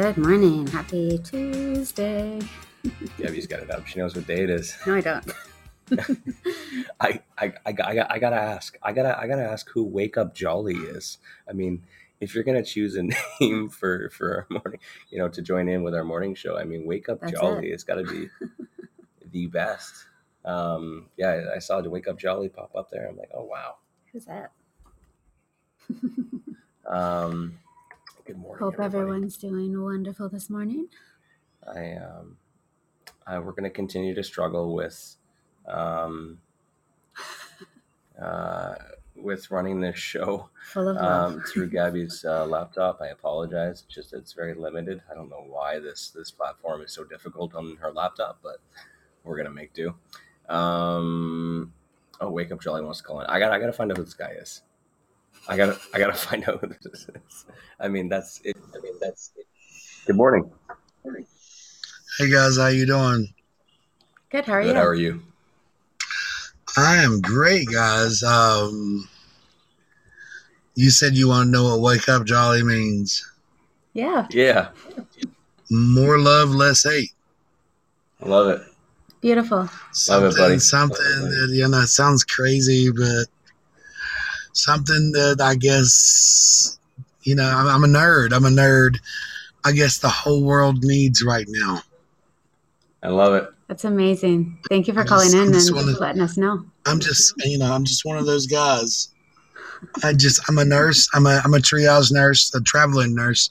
Good morning. Happy Tuesday. Gabby's got it up. She knows what day it is. No, I don't. I, I, I, got- I, got, I gotta ask. I gotta, I gotta ask who Wake Up Jolly is. I mean, if you're gonna choose a name for for our morning, you know, to join in with our morning show, I mean, Wake Up That's Jolly. it. It's got to be the best. Um, yeah, I saw the Wake Up Jolly pop up there. I'm like, oh wow. Who's that? Um, good morning. Hope everybody. everyone's doing wonderful this morning. I um, I, we're going to continue to struggle with um, uh, with running this show Full of um, through Gabby's uh, laptop. I apologize. It's just it's very limited. I don't know why this this platform is so difficult on her laptop, but we're gonna make do. Um, oh, wake up, Jolly wants to call in. I got I gotta find out who this guy is. I gotta I gotta find out who this is. I mean that's it. I mean that's it. Good morning. Hey guys, how you doing? Good. How are Good. you? How are you? I am great, guys. Um, you said you want to know what "wake up jolly" means. Yeah. Yeah, More love, less hate. I love it. Beautiful. Something, buddy. something Love it, buddy. that you know sounds crazy, but something that I guess you know I'm, I'm a nerd. I'm a nerd. I guess the whole world needs right now. I love it. That's amazing. Thank you for I calling just- in and just wanna- letting us know. I'm just, you know, I'm just one of those guys. I just, I'm a nurse. I'm a, I'm a triage nurse, a traveling nurse.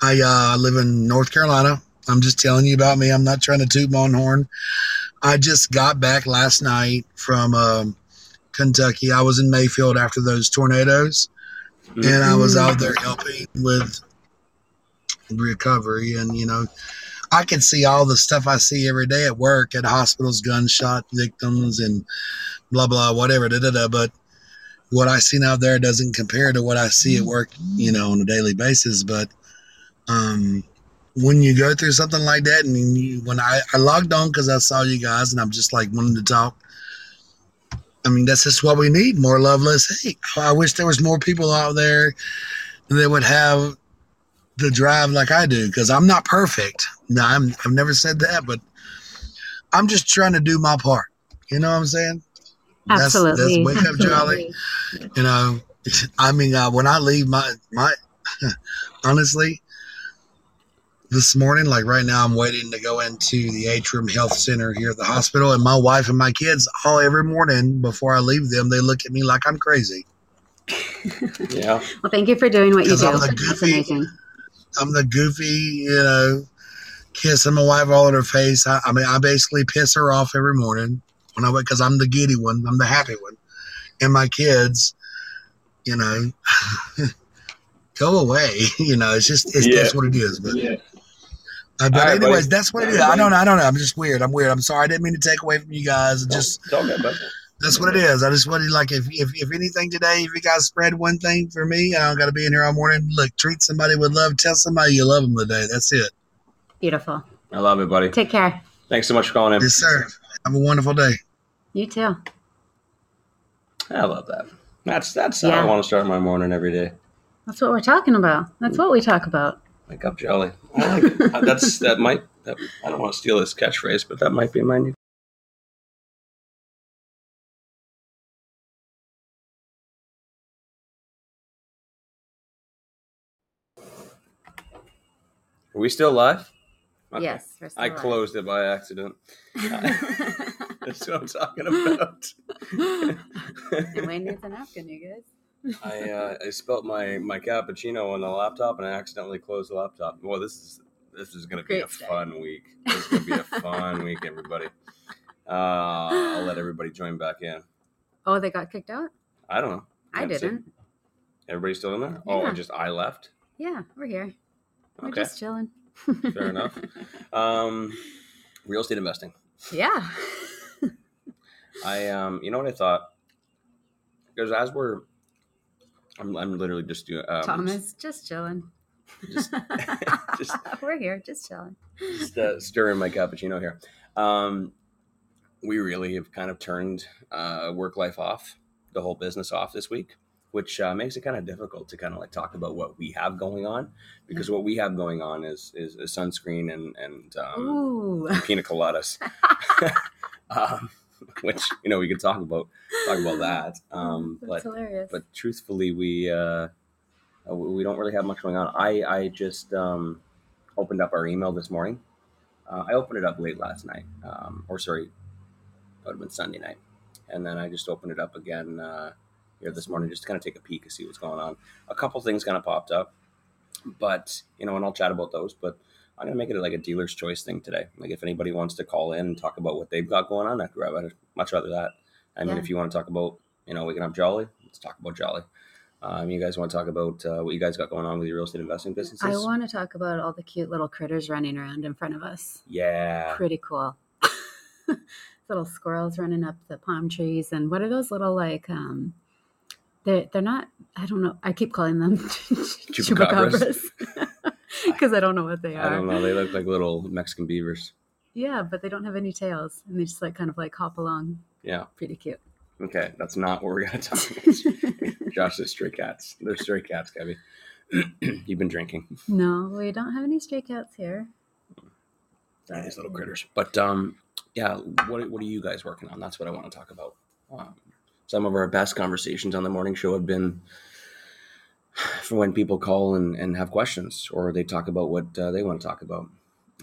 I uh, live in North Carolina. I'm just telling you about me. I'm not trying to toot my own horn. I just got back last night from um, Kentucky. I was in Mayfield after those tornadoes, and I was out there helping with recovery. And you know, I can see all the stuff I see every day at work, at hospitals, gunshot victims, and blah blah whatever. Da, da, da. But what I seen out there doesn't compare to what I see at work, you know, on a daily basis. But um, when you go through something like that, and you, when I, I logged on because I saw you guys, and I'm just like wanting to talk. I mean, that's just what we need: more love, less hate. I wish there was more people out there that would have the drive like I do, because I'm not perfect. No, I'm. I've never said that, but I'm just trying to do my part. You know what I'm saying? That's- Absolutely. That's, wake up, Jolly. You know, I mean, uh, when I leave my my, honestly, this morning, like right now, I'm waiting to go into the Atrium Health Center here at the hospital, and my wife and my kids, all every morning before I leave them, they look at me like I'm crazy. Yeah. Well, thank you for doing what you do. I'm the goofy- amazing. I'm the goofy, you know, kissing my wife all in her face. I, I mean, I basically piss her off every morning when I wake because I'm the giddy one, I'm the happy one, and my kids, you know, go away. You know, it's just it's Yeah. that's what it is. But, Yeah. Uh, but All right, anyways, buddy. that's what it is. All right, I don't buddy. I don't know. I'm just weird. I'm weird. I'm sorry. I didn't mean to take away from you guys. It just it's all good, bud. that's what it is. I just wanted like if if, if anything today, if you guys spread one thing for me, I don't got to be in here all morning. Look, treat somebody with love. Tell somebody you love them today. That's it. Beautiful. I love it, buddy. Take care. Thanks so much for calling in. Yes, sir. Have a wonderful day. You too. I love that. That's that's how I want to start my morning every day. That's what we're talking about. That's what we talk about. Wake up, Jolly. I like it. Uh, That's that might. That, I don't want to steal this catchphrase, but that might be my new. Are we still live? Okay. Yes. we're still I live. closed it by accident. That's what I'm talking about. and Wayne needs a napkin, you guys. I uh, I spelt my my cappuccino on the laptop and I accidentally closed the laptop. Well, this is this is going to be a start. fun week. This is going to be a fun week, everybody. Uh, I'll let everybody join back in. Oh, they got kicked out? I don't know. I Can't see. didn't. Everybody's still in there? Oh, Yeah. and just I left. Yeah, we're here. We're Okay. just chilling. Fair enough. Um, real estate investing. yeah. I um, you know what I thought? Because as we're, I'm, I'm literally just doing. Um, Thomas, just chilling. Just- just- We're here, just chilling. just uh, stirring my cappuccino here. Um, we really have kind of turned uh, work life off, the whole business off this week, which uh, makes it kind of difficult to kind of like talk about what we have going on because what we have going on is is, is sunscreen and and um, pina coladas, um, which you know we could talk about talk about that. Um, That's but hilarious. but truthfully, we uh, uh, we we don't really have much going on. I I just um, opened up our email this morning. Uh, I opened it up late last night, um, or sorry, it would have been Sunday night, and then I just opened it up again uh, here this morning just to kind of take a peek and see what's going on. A couple things kind of popped up, but you know, and I'll chat about those. But I'm gonna make it like a dealer's choice thing today. Like if anybody wants to call in and talk about what they've got going on, I'd rather much rather that. I mean, Yeah. if you want to talk about, you know, we can have Jolly. Let's talk about Jolly. Um, you guys want to talk about uh, what you guys got going on with your real estate investing businesses? I want to talk about all the cute little critters running around in front of us. yeah, Pretty cool. little squirrels running up the palm trees, and what are those little like? um They're they're not. I don't know. I keep calling them Chupacabras. because I don't know what they are. I don't know. They look like little Mexican beavers. Yeah, but they don't have any tails, and they just like kind of like hop along. Yeah. Pretty cute. Okay, that's not what we're gonna talk about. Josh says stray cats. They're stray cats, Gabby. You've been drinking. no, we don't have any stray cats here. These little critters. But um, yeah, what what are you guys working on? That's what I want to talk about. Um, some of our best conversations on the morning show have been for when people call and, and have questions, or they talk about what uh, they want to talk about.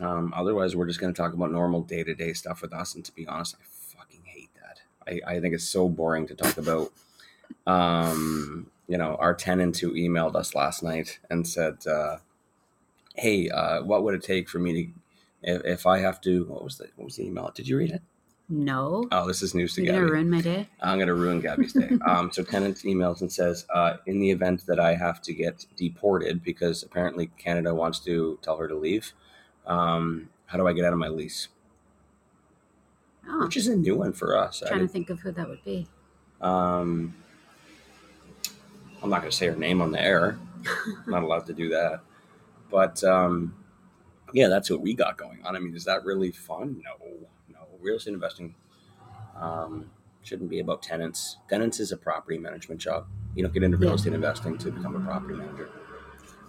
Um, otherwise, we're just going to talk about normal day to day stuff with us. And to be honest, I fucking hate that. I, I think it's so boring to talk about. Um, you know, our tenant who emailed us last night and said, uh, "Hey, uh, what would it take for me to if, if I have to, what was the what was the email? Did you read it? No, Oh, this is news to you're gonna ruin my day. I'm gonna ruin Gabby's day. um, so tenant emails and says, uh, in the event that I have to get deported because apparently Canada wants to tell her to leave, um, how do I get out of my lease? Oh, Which is a new one for us. I'm trying to think of who that would be. um, I'm not gonna say her name on the air. Not allowed to do that. But um, yeah, that's what we got going on. I mean, is that really fun? No. Real estate investing um, shouldn't be about tenants. Tenants is a property management job. You don't get into real Yeah. estate investing to become a property manager.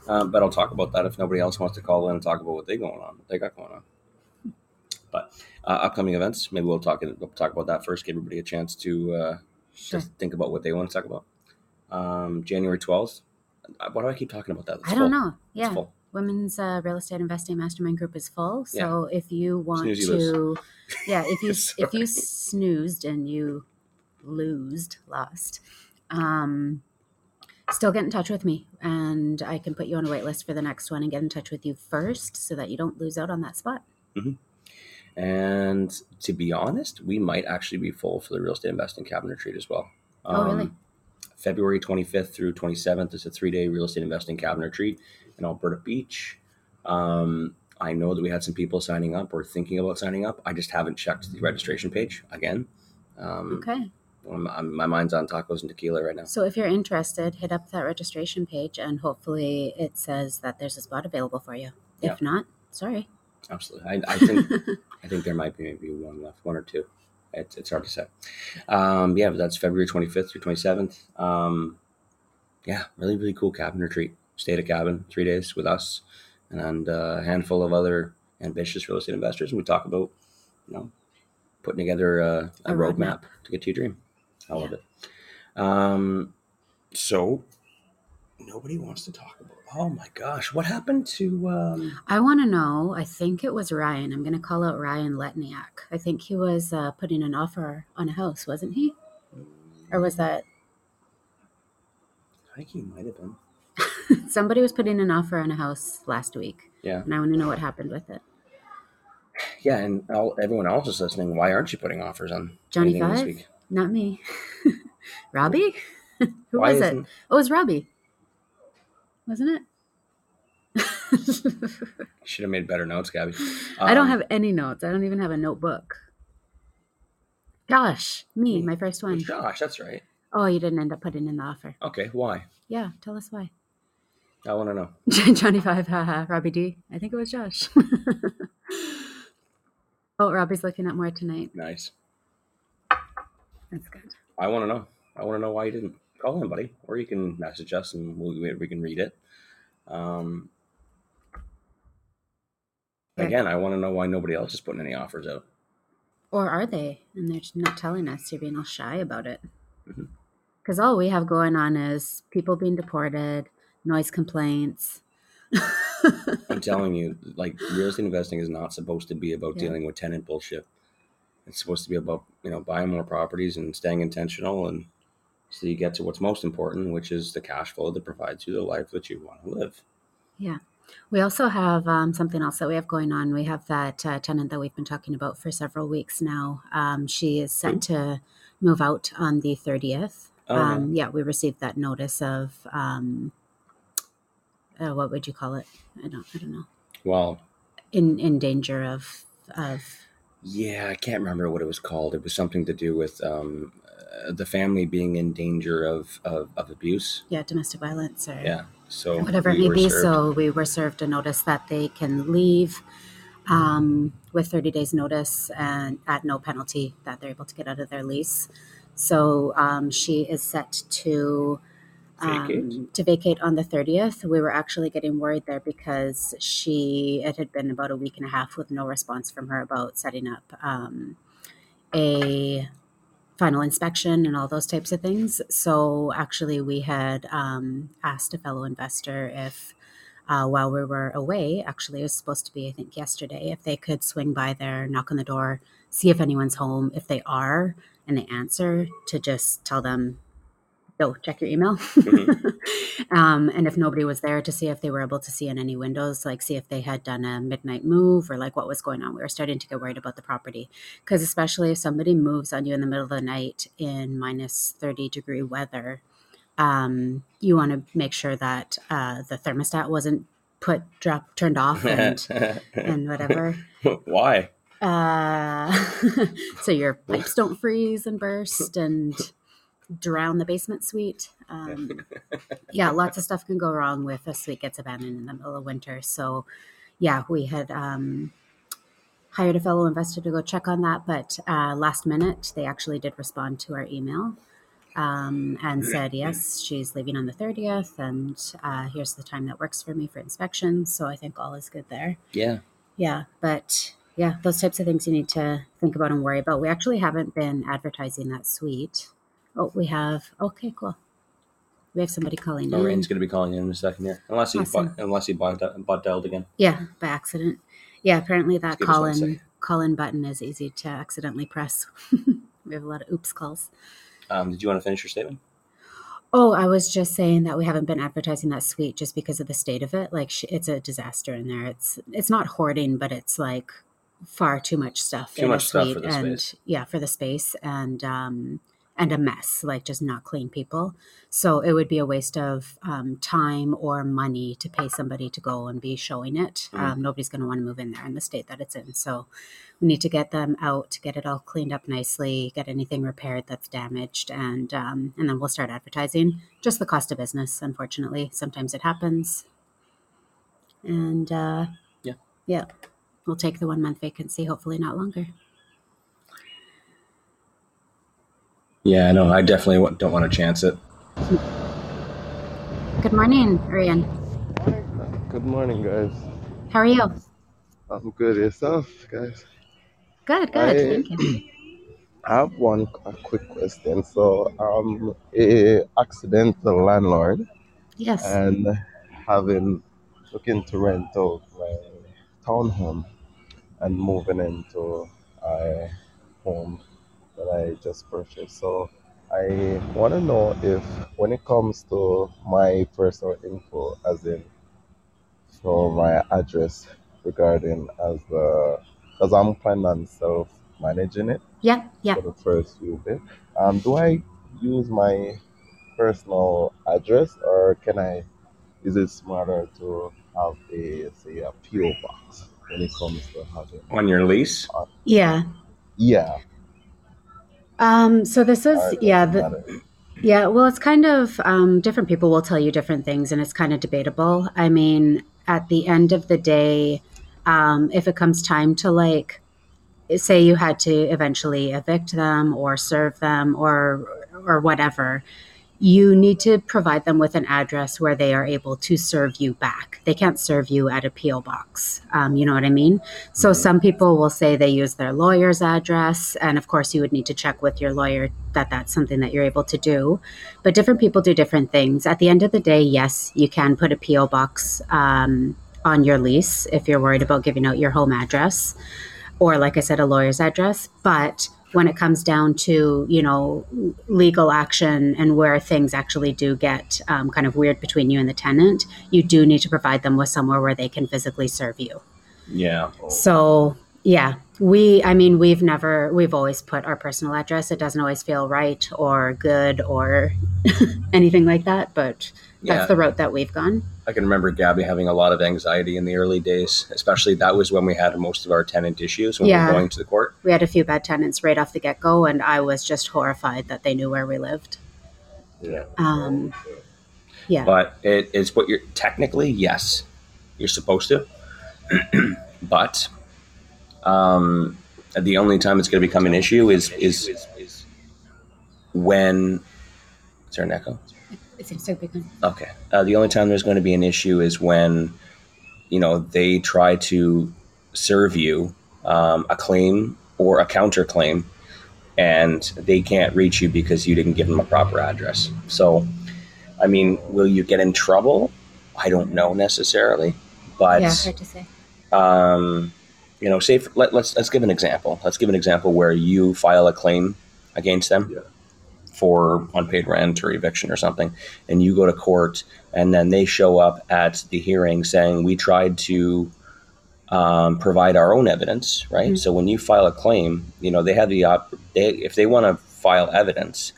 Um, but I'll talk about that if nobody else wants to call in and talk about what they going on, what they got going on. But uh, upcoming events, maybe we'll talk we'll talk about that first. Give everybody a chance to uh, Sure. just think about what they want to talk about. Um, January twelfth. Why do I keep talking about that? It's I don't full. know. It's Yeah, full. Women's uh, Real Estate Investing Mastermind Group is full. So if you want lose. to, yeah, if you if you snoozed and you losed, lost, um, still get in touch with me, and I can put you on a wait list for the next one and get in touch with you first, so that you don't lose out on that spot. And to be honest, we might actually be full for the real estate investing cabinet retreat as well. Um, Oh, really? February 25th through 27th is a three day real estate investing cabinet retreat in Alberta Beach. Um, I know that we had some people signing up or thinking about signing up. I just haven't checked the registration page again. Um, Okay. I'm, I'm- my mind's on tacos and tequila right now. So if you're interested, hit up that registration page, and hopefully it says that there's a spot available for you. Yeah. If not, sorry. Absolutely. I, I think I think there might be maybe one left, one or two. It's, it's hard to say. Um, yeah, but that's February 25th through 27th. Um, yeah, really, really cool cabin retreat. Stay at a cabin three days with us and a handful of other ambitious real estate investors. And we talk about, you know, putting together a, a, A roadmap. roadmap. to get to your dream. I love it. Um, so nobody wants to talk about, oh my gosh, what happened to, um, I want to know. I think it was Ryan. I'm going to call out Ryan Letniak. I think he was uh, putting an offer on a house, wasn't he? Or was that I think he might have been. somebody was putting an offer on a house last week? Yeah. And I want to know what happened with it. Yeah, and all, everyone else is listening. Why aren't you putting offers on Johnny Five? week? Not me. Robbie? Who Why was it? Oh, it was Robbie. Wasn't it? Should have made better notes, Gabby. I don't Um, have any notes. I don't even have a notebook. Josh, me, Me. my first one. Josh, that's right. Oh, you didn't end up putting in the offer. Okay, why? Yeah, tell us why. I want to know. Johnny Five, haha, Robbie D. I think it was Josh. oh, Robbie's looking at more tonight. Nice. That's good. I want to know. I want to know why you didn't call him, buddy, or you can message us and we, we can read it. Um, again, I want to know why nobody else is putting any offers out. Or are they? And they're not telling us. You're being all shy about it. Because all we have going on is people being deported, noise complaints. I'm telling you, like real estate investing is not supposed to be about Yeah. dealing with tenant bullshit. It's supposed to be about you know buying more properties and staying intentional, and so you get to what's most important, which is the cash flow that provides you the life that you want to live. Yeah. We also have um, something else that we have going on. We have that uh, tenant that we've been talking about for several weeks now. Um, she is set to move out on the 30th. Oh, um, yeah, we received that notice of um, uh, what would you call it? I don't, I don't know. Well, In in danger of of yeah, I can't remember what it was called. It was something to do with um, uh, the family being in danger of of, of abuse. yeah domestic violence or Yeah, so whatever it may be. served- So we were served a notice that they can leave um, with 30 days notice and at no penalty that they're able to get out of their lease. So um, she is set to um, to vacate on the 30th. We were actually getting worried there because she it had been about a week and a half with no response from her about setting up um, a final inspection and all those types of things. So actually, we had um, asked a fellow investor if. Uh, while we were away, actually, it was supposed to be, I think, yesterday, if they could swing by there, knock on the door, see if anyone's home. If they are and they answer, to just tell them, go check your email. um, and if nobody was there, to see if they were able to see in any windows, like see if they had done a midnight move or like what was going on. We were starting to get worried about the property because, especially if somebody moves on you in the middle of the night in minus 30 degree weather, um, you want to make sure that uh, the thermostat wasn't put drop turned off and and whatever Why? uh, so your pipes don't freeze and burst and drown the basement suite. Um, yeah, lots of stuff can go wrong with a suite gets abandoned in the middle of winter. So, yeah, we had um, hired a fellow investor to go check on that, but uh, last minute they actually did respond to our email. Um, and said yes, she's leaving on the thirtieth, and uh, here's the time that works for me for inspection. So I think all is good there. Yeah. Yeah, but yeah, those types of things you need to think about and worry about. We actually haven't been advertising that suite. Oh, we have. Okay, cool. We have somebody calling Lorraine's in. going to be calling in in a second here, unless he Awesome. bought, unless he bought bought dialed again. Yeah, by accident. Yeah, apparently that call in call in button is easy to accidentally press. we have a lot of oops calls. Um, did you want to finish your statement? Oh, I was just saying that we haven't been advertising that suite just because of the state of it. Like, sh- it's a disaster in there. It's it's not hoarding, but it's like far too much stuff. Too much stuff for suite the and space. yeah, for the space and um and a mess. Like, just not clean people. So it would be a waste of um, time or money to pay somebody to go and be showing it. Mhm. Um, nobody's going to want to move in there in the state that it's in. So we need to get them out, get it all cleaned up nicely, get anything repaired that's damaged, and um, and then we'll start advertising. Just the cost of business, unfortunately. Sometimes it happens, and uh, Yeah. yeah, we'll take the one month vacancy. Hopefully, not longer. Yeah, no, I definitely don't want to chance it. Good morning, Ariane. Good morning, guys. How are you? I'm good. Yourself, guys? Good, good. I- Thank you. I have one a quick question. So, I'm a accidental landlord Yes. and having looking to rent out my townhome and moving into a home that I just purchased. So, I want to know if, when it comes to my personal info, as in for my address regarding as the, because I'm planning on self managing it yeah, yeah. for the first few bit. Um, do I use my personal address or can I is it smarter to have a say a PO box when it comes to having? On your lease? Yeah. Yeah. Um, so this is yeah the. Yeah, well, it's kind of um, different people will tell you different things, and it's kind of debatable. I mean, at the end of the day, um, if it comes time to like, say you had to eventually evict them or serve them or or whatever, you need to provide them with an address where they are able to serve you back. They can't serve you at a PO box. Um, you know what I mean? So Mhm. some people will say they use their lawyer's address, and of course, you would need to check with your lawyer that that's something that you're able to do. But different people do different things. At the end of the day, yes, you can put a PO box um, on your lease if you're worried about giving out your home address, or like I said, a lawyer's address. But when it comes down to you know legal action and where things actually do get um, kind of weird between you and the tenant, you do need to provide them with somewhere where they can physically serve you. Yeah. So yeah, we I mean we've never we've always put our personal address. It doesn't always feel right or good or anything like that, but that's Yeah. the route that we've gone. I can remember Gabby having a lot of anxiety in the early days, especially that was when we had most of our tenant issues when we Yeah. were going to the court. We had a few bad tenants right off the get go, and I was just horrified that they knew where we lived. yeah. Um, yeah, But it is what you're technically, yes, you're supposed to. but um, the only time it's going to become an issue is is when. Is there an echo? It seems so big. Okay. Uh, the only time there's going to be an issue is when, you know, they try to serve you um, a claim or a counterclaim, and they can't reach you because you didn't give them a proper address. So, I mean, will you get in trouble? I don't know necessarily, but Yeah, hard to say. um, you know, say for, let, let's let's give an example. Let's give an example where you file a claim against them Yeah. For unpaid rent or eviction or something, and you go to court, and then they show up at the hearing saying we tried to um, provide our own evidence, right? Mhm. So when you file a claim, you know they have the op- they if they want to file evidence,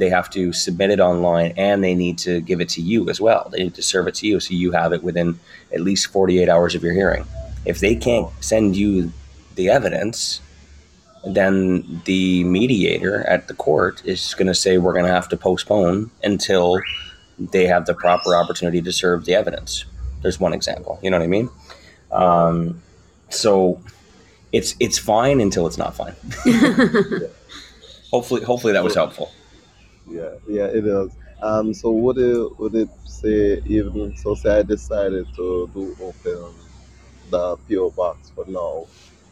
they have to submit it online and they need to give it to you as well. They need to serve it to you so you have it within at least 48 hours of your hearing. If they can't send you the evidence, then the mediator at the court is going to say we're going to have to postpone until they have the proper opportunity to serve the evidence. There's one example. You know what I mean? Um, so it's it's fine until it's not fine. Hopefully, hopefully that was helpful. Yeah, yeah, it is. Um, so would it would it say even so? Say I decided to do open the PO box for now,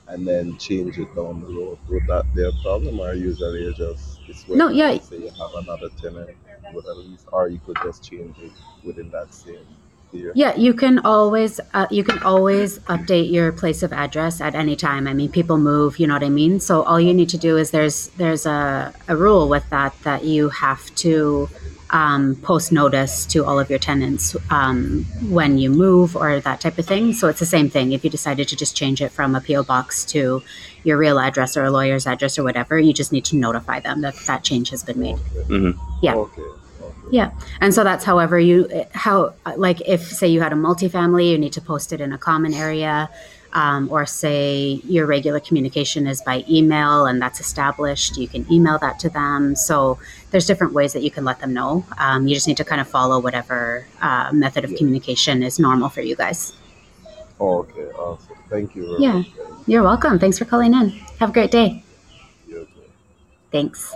and then change it down the road. Would that be a problem, or usually it just it's when No, yeah. say you have another tenant with a lease, or you could just change it within that same year. Yeah, you can always uh, you can always update your place of address at any time. I mean, people move, you know what I mean. So all you need to do is there's there's a, a rule with that that you have to um, post notice to all of your tenants um, when you move or that type of thing. So it's the same thing. If you decided to just change it from a PO box to your real address or a lawyer's address or whatever, you just need to notify them that that change has been made. Okay. hmm Yeah. Okay. okay. Yeah. And so that's however you, how, like if, say, you had a multifamily, you need to post it in a common area, um, or say your regular communication is by email and that's established, you can email that to them. So there's different ways that you can let them know. Um, you just need to kind of follow whatever uh, method of Yeah. communication is normal for you guys. Oh, Okay. Awesome. Thank you very Yeah. much. You're welcome. Thanks for calling in. Have a great day. You as well. Thanks.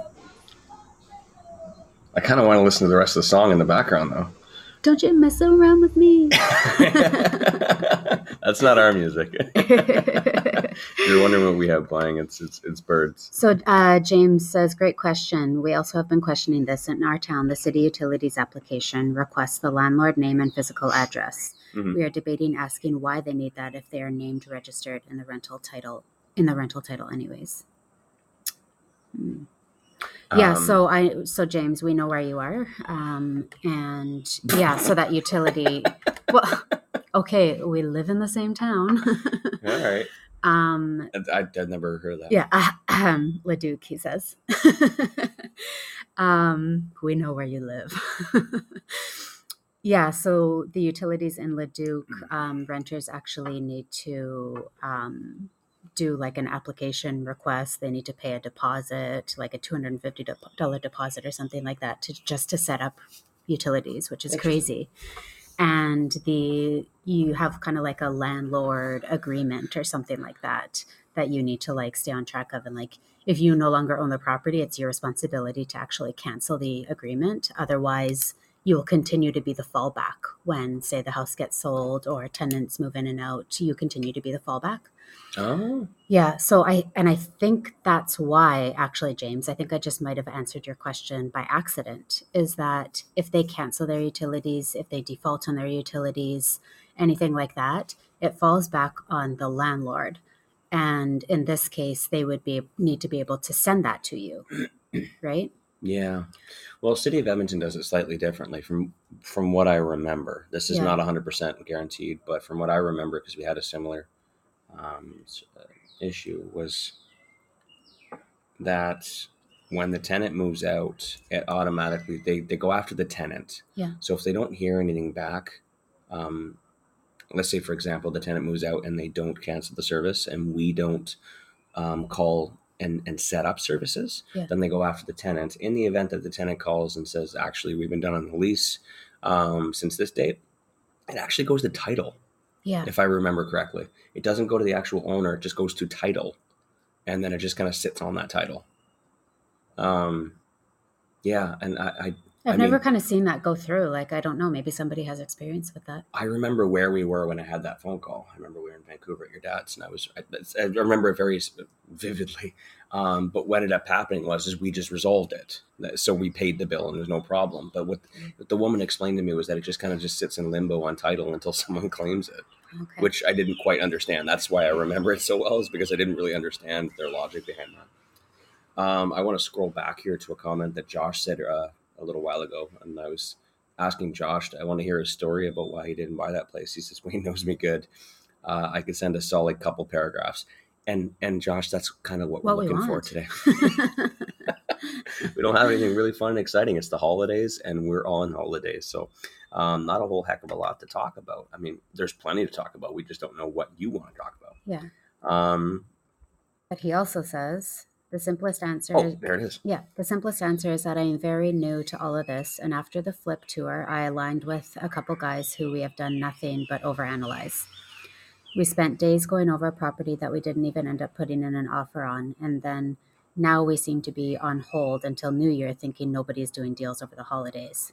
I kind of want to listen to the rest of the song in the background, though. Don't you mess around with me. That's not our music. You're wondering what we have playing. It's it's it's birds. So uh, James says, great question. We also have been questioning this in our town. The city utilities application requests the landlord name and physical address. Mhm. We are debating asking why they need that if they are named registered in the rental title in the rental title anyways. Hmm. Yeah, Um, so I so James, we know where you are. Um and yeah, so that utility well okay, we live in the same town. all right. um I, I'd never heard of that. yeah, ahem, Leduc, he says. um, we know where you live. Yeah, so the utilities in Leduc, um, renters actually need to um, do like an application request. They need to pay a deposit, like a two hundred and fifty dollar deposit or something like that, to just to set up utilities, which is crazy. And the you have kind of like a landlord agreement or something like that that you need to like stay on track of, and like if you no longer own the property, it's your responsibility to actually cancel the agreement. Otherwise you will continue to be the fallback when, say, the house gets sold or tenants move in and out. You continue to be the fallback. Oh, Yeah. So I, and I think that's why, actually, James, I think I just might have answered your question by accident is that if they cancel their utilities, if they default on their utilities, anything like that, it falls back on the landlord. And in this case, they would be need to be able to send that to you, right? Yeah. Well, City of Edmonton does it slightly differently from from what I remember. This is Yeah. not 100% guaranteed, but from what I remember, because we had a similar um, s- uh, issue, was that when the tenant moves out, it automatically they, they go after the tenant. Yeah. So if they don't hear anything back, um, let's say for example the tenant moves out and they don't cancel the service and we don't um, call and, and set up services, Yeah. then they go after the tenant. In the event that the tenant calls and says, actually, we've been done on the lease um, since this date, it actually goes to title, Yeah. if I remember correctly. It doesn't go to the actual owner, it just goes to title. And then it just kind of sits on that title. Um, yeah, and I, I I've I never mean- kind of seen that go through. Like, I don't know. Maybe somebody has experience with that. I remember where we were when I had that phone call. I remember we were in Vancouver at your dad's, and I was I, I remember it very vividly. Um, but what ended up happening was is we just resolved it, so we paid the bill and there's no problem. But what, what the woman explained to me was that it just kind of just sits in limbo on title until someone claims it, Okay. which I didn't quite understand. That's why I remember it so well, is because I didn't really understand their logic behind that. Um, I want to scroll back here to a comment that Josh said uh, a little while ago, and I was asking Josh, I want to hear his story about why he didn't buy that place. He says, Wayne knows me good. Uh, I could send a solid couple paragraphs. And and Josh, that's kind of what, What we're we looking for today. we don't have anything really fun and exciting. It's the holidays, and we're on holidays, so um, not a whole heck of a lot to talk about. I mean, there's plenty to talk about. We just don't know what you want to talk about. yeah. Um, But he also says the simplest answer oh, there it is. Yeah, the simplest answer is that I am very new to all of this. And after the flip tour, I aligned with a couple guys who we have done nothing but overanalyze. We spent days going over a property that we didn't even end up putting in an offer on. And then now we seem to be on hold until New Year, thinking nobody's doing deals over the holidays.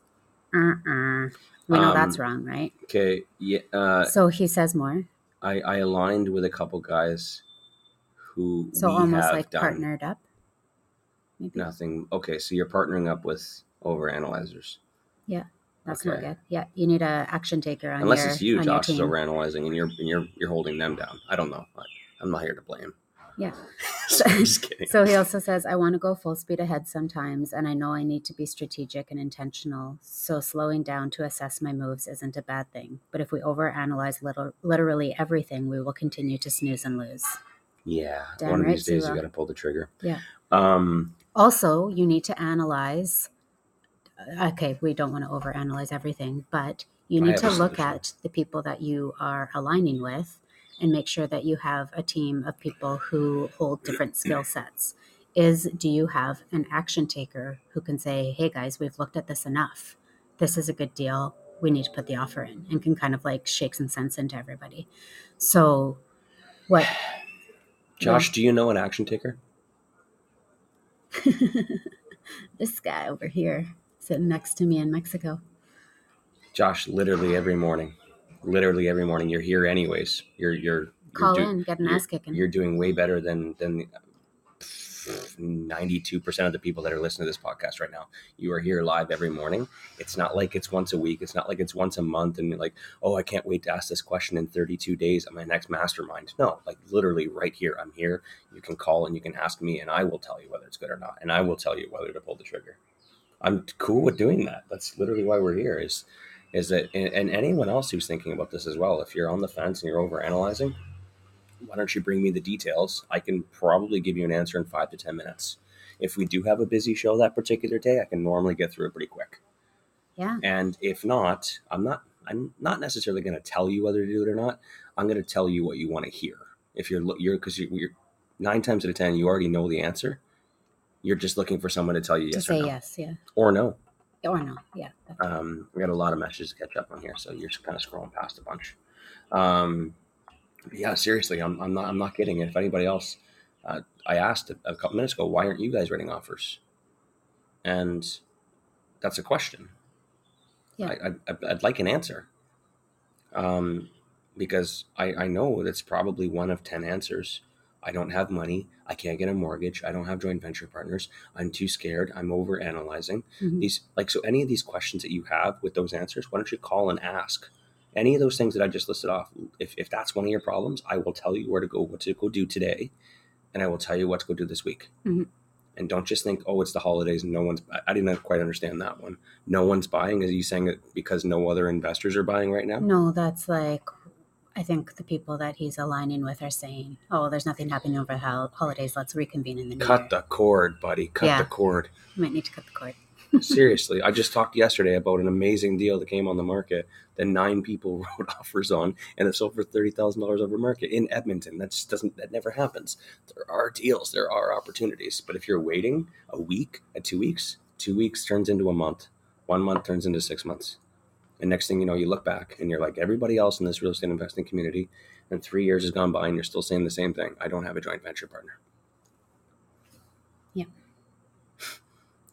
Uh uh We know that's Um, wrong, right? Okay, yeah. Uh, So he says more. I, I aligned with a couple guys who So almost like done partnered up. Maybe. nothing. Okay, so you're partnering up with over analyzers. Yeah, that's not good. Yeah, you need a action taker on Unless your it's you, Josh, is over analyzing, and you're and you're you're holding them down. I don't know. I'm not here to blame. Yeah. so, I'm just kidding. So he also says, I want to go full speed ahead sometimes, and I know I need to be strategic and intentional. So slowing down to assess my moves isn't a bad thing. But if we overanalyze little, literally everything, we will continue to snooze and lose. Yeah, Damn one of these days you you got to pull the trigger. Yeah. Um. Also, you need to analyze. Okay, we don't want to overanalyze everything, but you need to look at the people that you are aligning with and make sure that you have a team of people who hold different skill sets. Is do you have an action taker who can say, "Hey guys, we've looked at this enough. This is a good deal. We need to put the offer in," and can kind of like shake some sense into everybody. So, what Josh, do you know an action taker? this guy over here sitting next to me in Mexico. Josh, literally every morning, literally every morning, you're here anyways. You're you're you're Call do- in, get an ass kicking. You're doing way better than than ninety-two percent of the people that are listening to this podcast right now. You are here live every morning. It's not like it's once a week. It's not like it's once a month. And like, oh, I can't wait to ask this question in thirty-two days at my next mastermind. No, like literally right here. I'm here. You can call and you can ask me, and I will tell you whether it's good or not, and I will tell you whether to pull the trigger. I'm cool with doing that. That's literally why we're here. Is is that and anyone else who's thinking about this as well. If you're on the fence and you're over analyzing, why don't you bring me the details? I can probably give you an answer in five to ten minutes. If we do have a busy show that particular day, I can normally get through it pretty quick. Yeah. And if not, I'm not I'm not necessarily going to tell you whether to do it or not. I'm going to tell you what you want to hear. If you're you're because you're, you're nine times out of ten you already know the answer. You're just looking for someone to tell you To yes or no yes. Yeah. or no. Or no. Yeah. definitely. Um, we got a lot of messages to catch up on here, so you're just kind of scrolling past a bunch. Um, yeah, seriously, I'm, I'm not I'm not kidding. If anybody else, uh, I asked a, couple minutes ago, why aren't you guys writing offers? And that's a question. Yeah. I, I, I'd- I'd like an answer. Um, because I, I know that's probably one of 10 answers. I don't have money. I can't get a mortgage. I don't have joint venture partners. I'm too scared. I'm over analyzing Mhm. these like so any of these questions that you have with those answers why don't you call and ask any of those things that i just listed off if, if that's one of your problems i will tell you where to go what to go do today and i will tell you what to go do this week Mhm. and don't just think oh it's the holidays and no one's I- i didn't quite understand that one no one's buying is you saying it because no other investors are buying right now No, that's like, I think the people that he's aligning with are saying, oh, there's nothing happening over the holidays. Let's reconvene in the new cut year. the cord buddy cut Yeah. the cord You might need to cut the cord. Seriously, I just talked yesterday about an amazing deal that came on the market that nine people wrote offers on, and it sold for thirty thousand dollars over market in Edmonton. That just doesn't. That never happens. There are deals. There are opportunities. But if you're waiting a week, a two weeks, two weeks turns into a month. One month turns into six months, and next thing you know, you look back and you're like everybody else in this real estate investing community. And three years has gone by, and you're still saying the same thing. I don't have a joint venture partner. Yeah.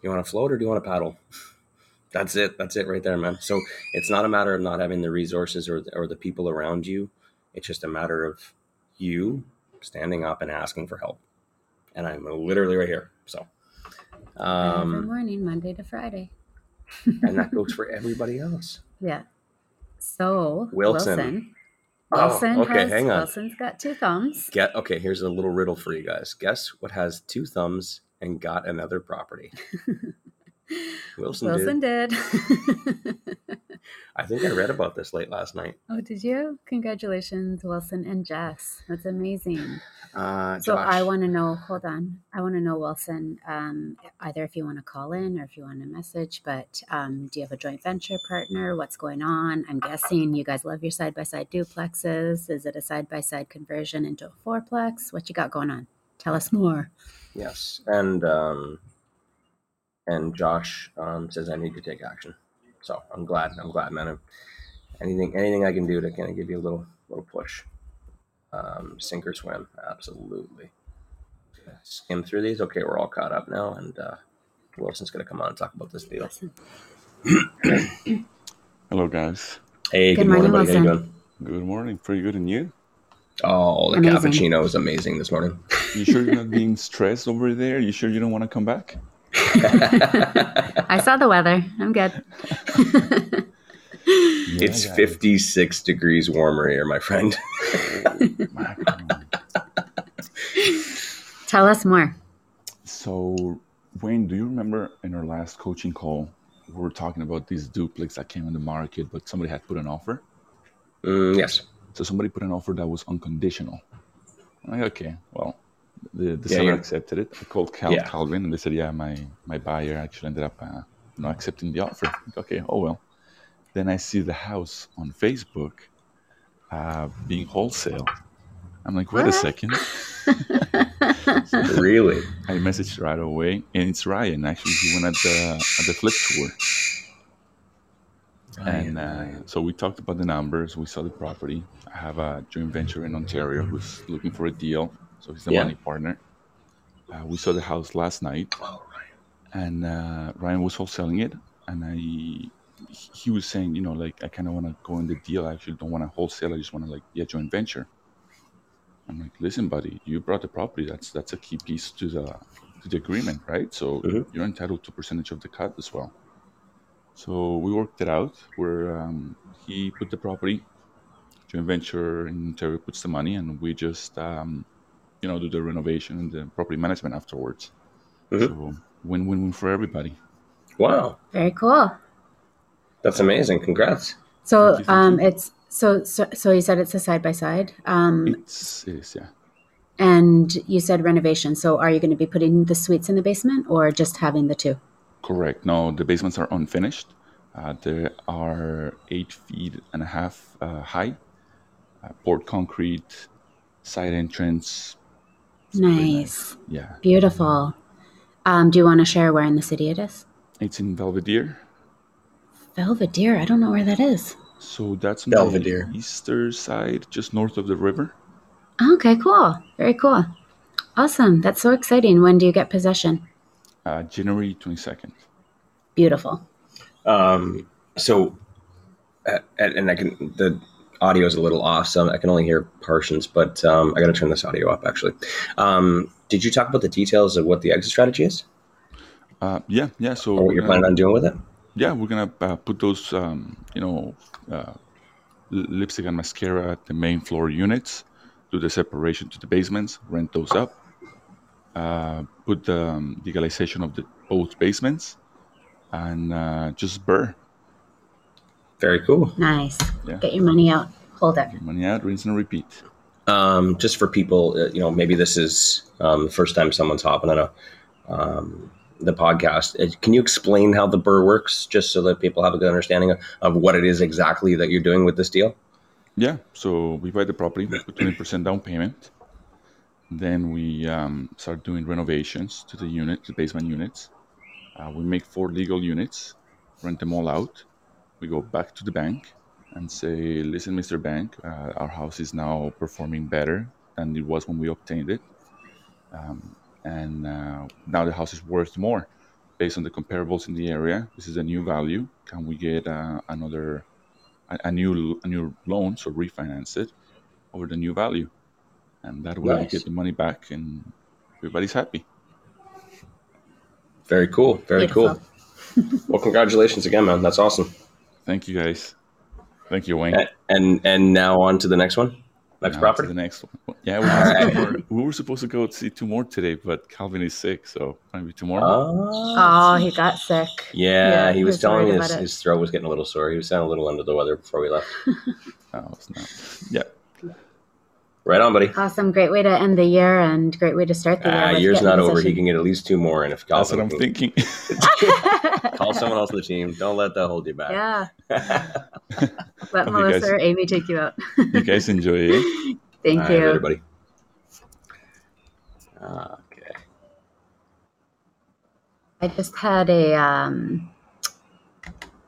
You want to float or do you want to paddle? That's it. That's it right there, man. So it's not a matter of not having the resources or or the people around you. It's just a matter of you standing up and asking for help. And I'm literally right here. So, Every um, morning, Monday to Friday. and that goes for everybody else. Yeah. So Wilson. Wilson. Oh, okay, has, hang on. Wilson's got two thumbs. Get okay. Here's a little riddle for you guys. Guess what has two thumbs and got another property? Wilson, Wilson did. did. I think I read about this late last night. oh, did you? Congratulations, Wilson and Jess. That's amazing. Uh, So I want to know. Hold on. I want to know, Wilson. Um, either if you want to call in or if you want to message. But um, do you have a joint venture partner? What's going on? I'm guessing you guys love your side by side duplexes. Is it a side by side conversion into a fourplex? What you got going on? Tell us more. Yes, and um, and Josh um, says I need to take action. So I'm glad. I'm glad, man. Anything, anything I can do to kind of give you a little, little push. Um, sink or swim, absolutely. Skim through these. Okay, we're all caught up now, and uh, Wilson's going to come on and talk about this deal. Hello, guys. Hey, Good good, morning, morning, buddy. How you Wilson. doing? Good morning. Pretty good, and you? Oh, the Amazing. cappuccino is amazing this morning. You sure you're not being stressed over there? You sure you don't want to come back? I saw the weather. I'm good. Yeah, it's guys. 56 degrees warmer here, my friend. Macron. Tell us more. So, Wayne, do you remember in our last coaching call, we were talking about these duplex that came on the market, but somebody had put an offer? Mm, yes. So somebody put an offer that was unconditional. I'm like, okay, well, the, the Yeah, seller accepted it. I called Cal, Yeah. Calvin, and they said, yeah, my, my buyer actually ended up uh, you know, accepting the offer. Like, okay, oh well. Then I see the house on Facebook uh, being wholesale. I'm like, wait a What? second. really? I messaged right away, and it's Ryan. Actually, he went at the at the flip tour, and uh, so we talked about the numbers. We saw the property. I have a joint venture in Ontario who's looking for a deal, so he's the Yeah. money partner. Uh, we saw the house last night, Oh, right. and uh, Ryan was wholesaling it, and I he was saying, you know, like I kind of want to go in the deal. I actually don't want to wholesale. I just want to like yeah, joint venture. I'm like, listen, buddy, you brought the property. That's that's a key piece to the to the agreement, right? So Mhm. you're entitled to percentage of the cut as well. So we worked it out where um, he put the property, joint venture in Ontario puts the money, and we just um, you know do the renovation and the property management afterwards. Mhm. So win win win for everybody. Wow. Very cool. That's amazing. Congrats. So Thank you, thank um, it's so so so you said it's a side by side. Um, It's it is yeah. and you said renovation. So are you going to be putting the suites in the basement or just having the two? Correct. No, the basements are unfinished. Uh, they are eight feet and a half uh, high, uh, poured concrete, side entrance. It's Nice. Yeah, Beautiful. Um, do you want to share where in the city it is? it's in Belvedere. Belvedere. I don't know where that is. So that's on Belvedere. the eastern side, just north of the river. Okay, cool. Very cool. Awesome. That's so exciting. When do you get possession? Uh, January 22nd. Beautiful. Um, so, uh, and and I can the audio is a little off, so I can only hear portions. But um, I got to turn this audio up. Actually, um, did you talk about the details of what the exit strategy is, Uh, yeah, yeah. So or what you're gonna- planning on doing with it? yeah, we're gonna uh, put those, um, you know, uh, lipstick and mascara at the main floor units, do the separation to the basements, rent those up, uh, put the um, legalization of the both basements, and uh, just burr, Very cool. Nice. Yeah. Get your money out. Hold it. get money out, rinse and repeat. Um, just for people, uh, you know, maybe this is um, the first time someone's hopping on a um, the podcast. Uh, Can you explain how the burr works, just so that people have a good understanding of, of what it is exactly that you're doing with this deal? Yeah, so we buy the property, with 20% down payment. Then we um, start doing renovations to the unit, the basement units. Uh, we make four legal units, rent them all out. We go back to the bank and say, listen, Mr. Bank, uh, our house is now performing better than it was when we obtained it. Um, and uh, now the house is worth more. Based on the comparables in the area, this is a new value. Can we get uh, another a, a new a new loan, so refinance it over the new value, and that way we Nice. get the money back and everybody's happy. Very cool. Very Beautiful. cool. well, congratulations again, man. That's awesome. Thank you guys. Thank you, Wayne. And and, and now on to the next one, next Now to property. The next one. Yeah, we, have two more. we were supposed to go see two more today, but Calvin is sick, so maybe tomorrow. Oh, ah. Oh, he got sick. yeah, Yeah, he he was was telling me his, his throat was getting a little sore. He was sounding a little under the weather before we left. Oh, it's not. Yeah, Right on, buddy. Awesome. Great way to end the year and great way to start the year. Uh, with year's not over. He possession. can get at least two more, and if that's what I'm can thinking. call someone else on the team, don't let that hold you back. yeah. Let Okay, Melissa guys. or Amy take you out. you guys enjoy it. Thank All right, you. everybody. Okay. I just had a. Um,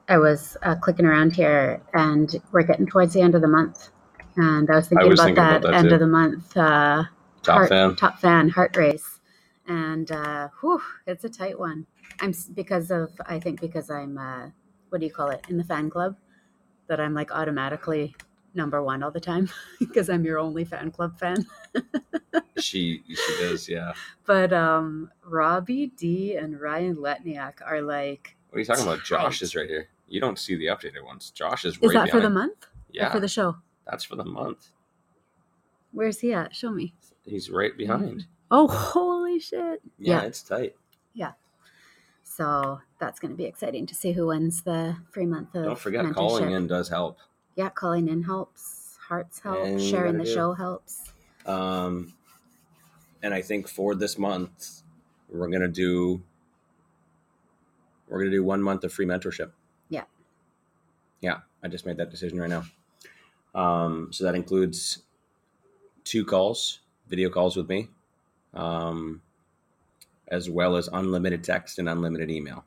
I was uh, clicking around here, and we're getting towards the end of the month, and I was thinking was about thinking that, about that end too. of the month uh, Top heart, fan. top fan heart race, and uh, whew, it's a tight one. I'm because of I think because I'm uh, what do you call it in the fan club that I'm like automatically number one all the time because I'm your only fan club fan. She she does, yeah. But um, Robbie D and Ryan Letniak are like. What are you talking about? Josh is right here. You don't see the updated ones. Josh is Is right that for the behind. month? Or Yeah, for the show? That's for the month. Where's he at? Show me. He's right behind. Oh, holy shit. Yeah, Yeah. it's tight. Yeah. So that's going to be exciting to see who wins the free month of Don't forget, calling in does help. Yeah, calling in helps. Hearts help. And Sharing the do. show helps. Um, and I think for this month, we're gonna do we're gonna do one month of free mentorship. Yeah. Yeah, I just made that decision right now. Um, so that includes two calls, video calls with me, um, as well as unlimited text and unlimited email.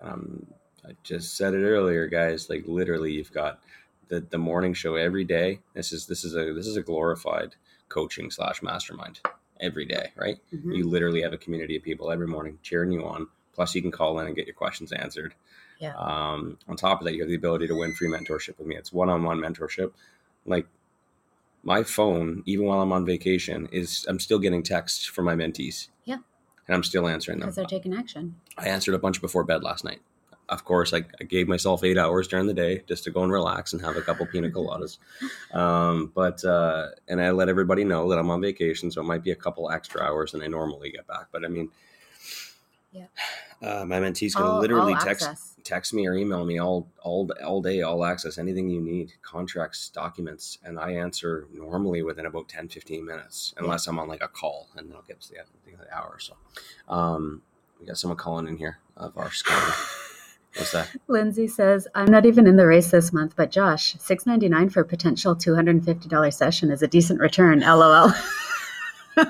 Um, I just said it earlier, guys. Like literally, you've got the the morning show every day. This is this is a this is a glorified coaching slash mastermind every day, right? Mhm. You literally have a community of people every morning cheering you on. Plus, you can call in and get your questions answered. Yeah. Um, on top of that, you have the ability to win free mentorship with me. It's one on one mentorship. Like my phone, even while I'm on vacation, is I'm still getting texts from my mentees. Yeah. And I'm still answering them. Because they're taking action. I answered a bunch before bed last night. Of course, I, I gave myself eight hours during the day just to go and relax and have a couple pina coladas. Um, but uh, and I let everybody know that I'm on vacation, so it might be a couple extra hours than I normally get back. But I mean, Yeah. uh, my mentees can All- literally all text access. Text me or email me all all all day, all access, anything you need, contracts, documents, and I answer normally within about 10, 15 minutes, unless I'm on like a call, and then I'll get to the the hour. So, um, we got someone calling in here of our Skype. What's that? Lindsay says, I'm not even in the race this month, but Josh, six ninety nine for a potential $250 session is a decent return. LOL.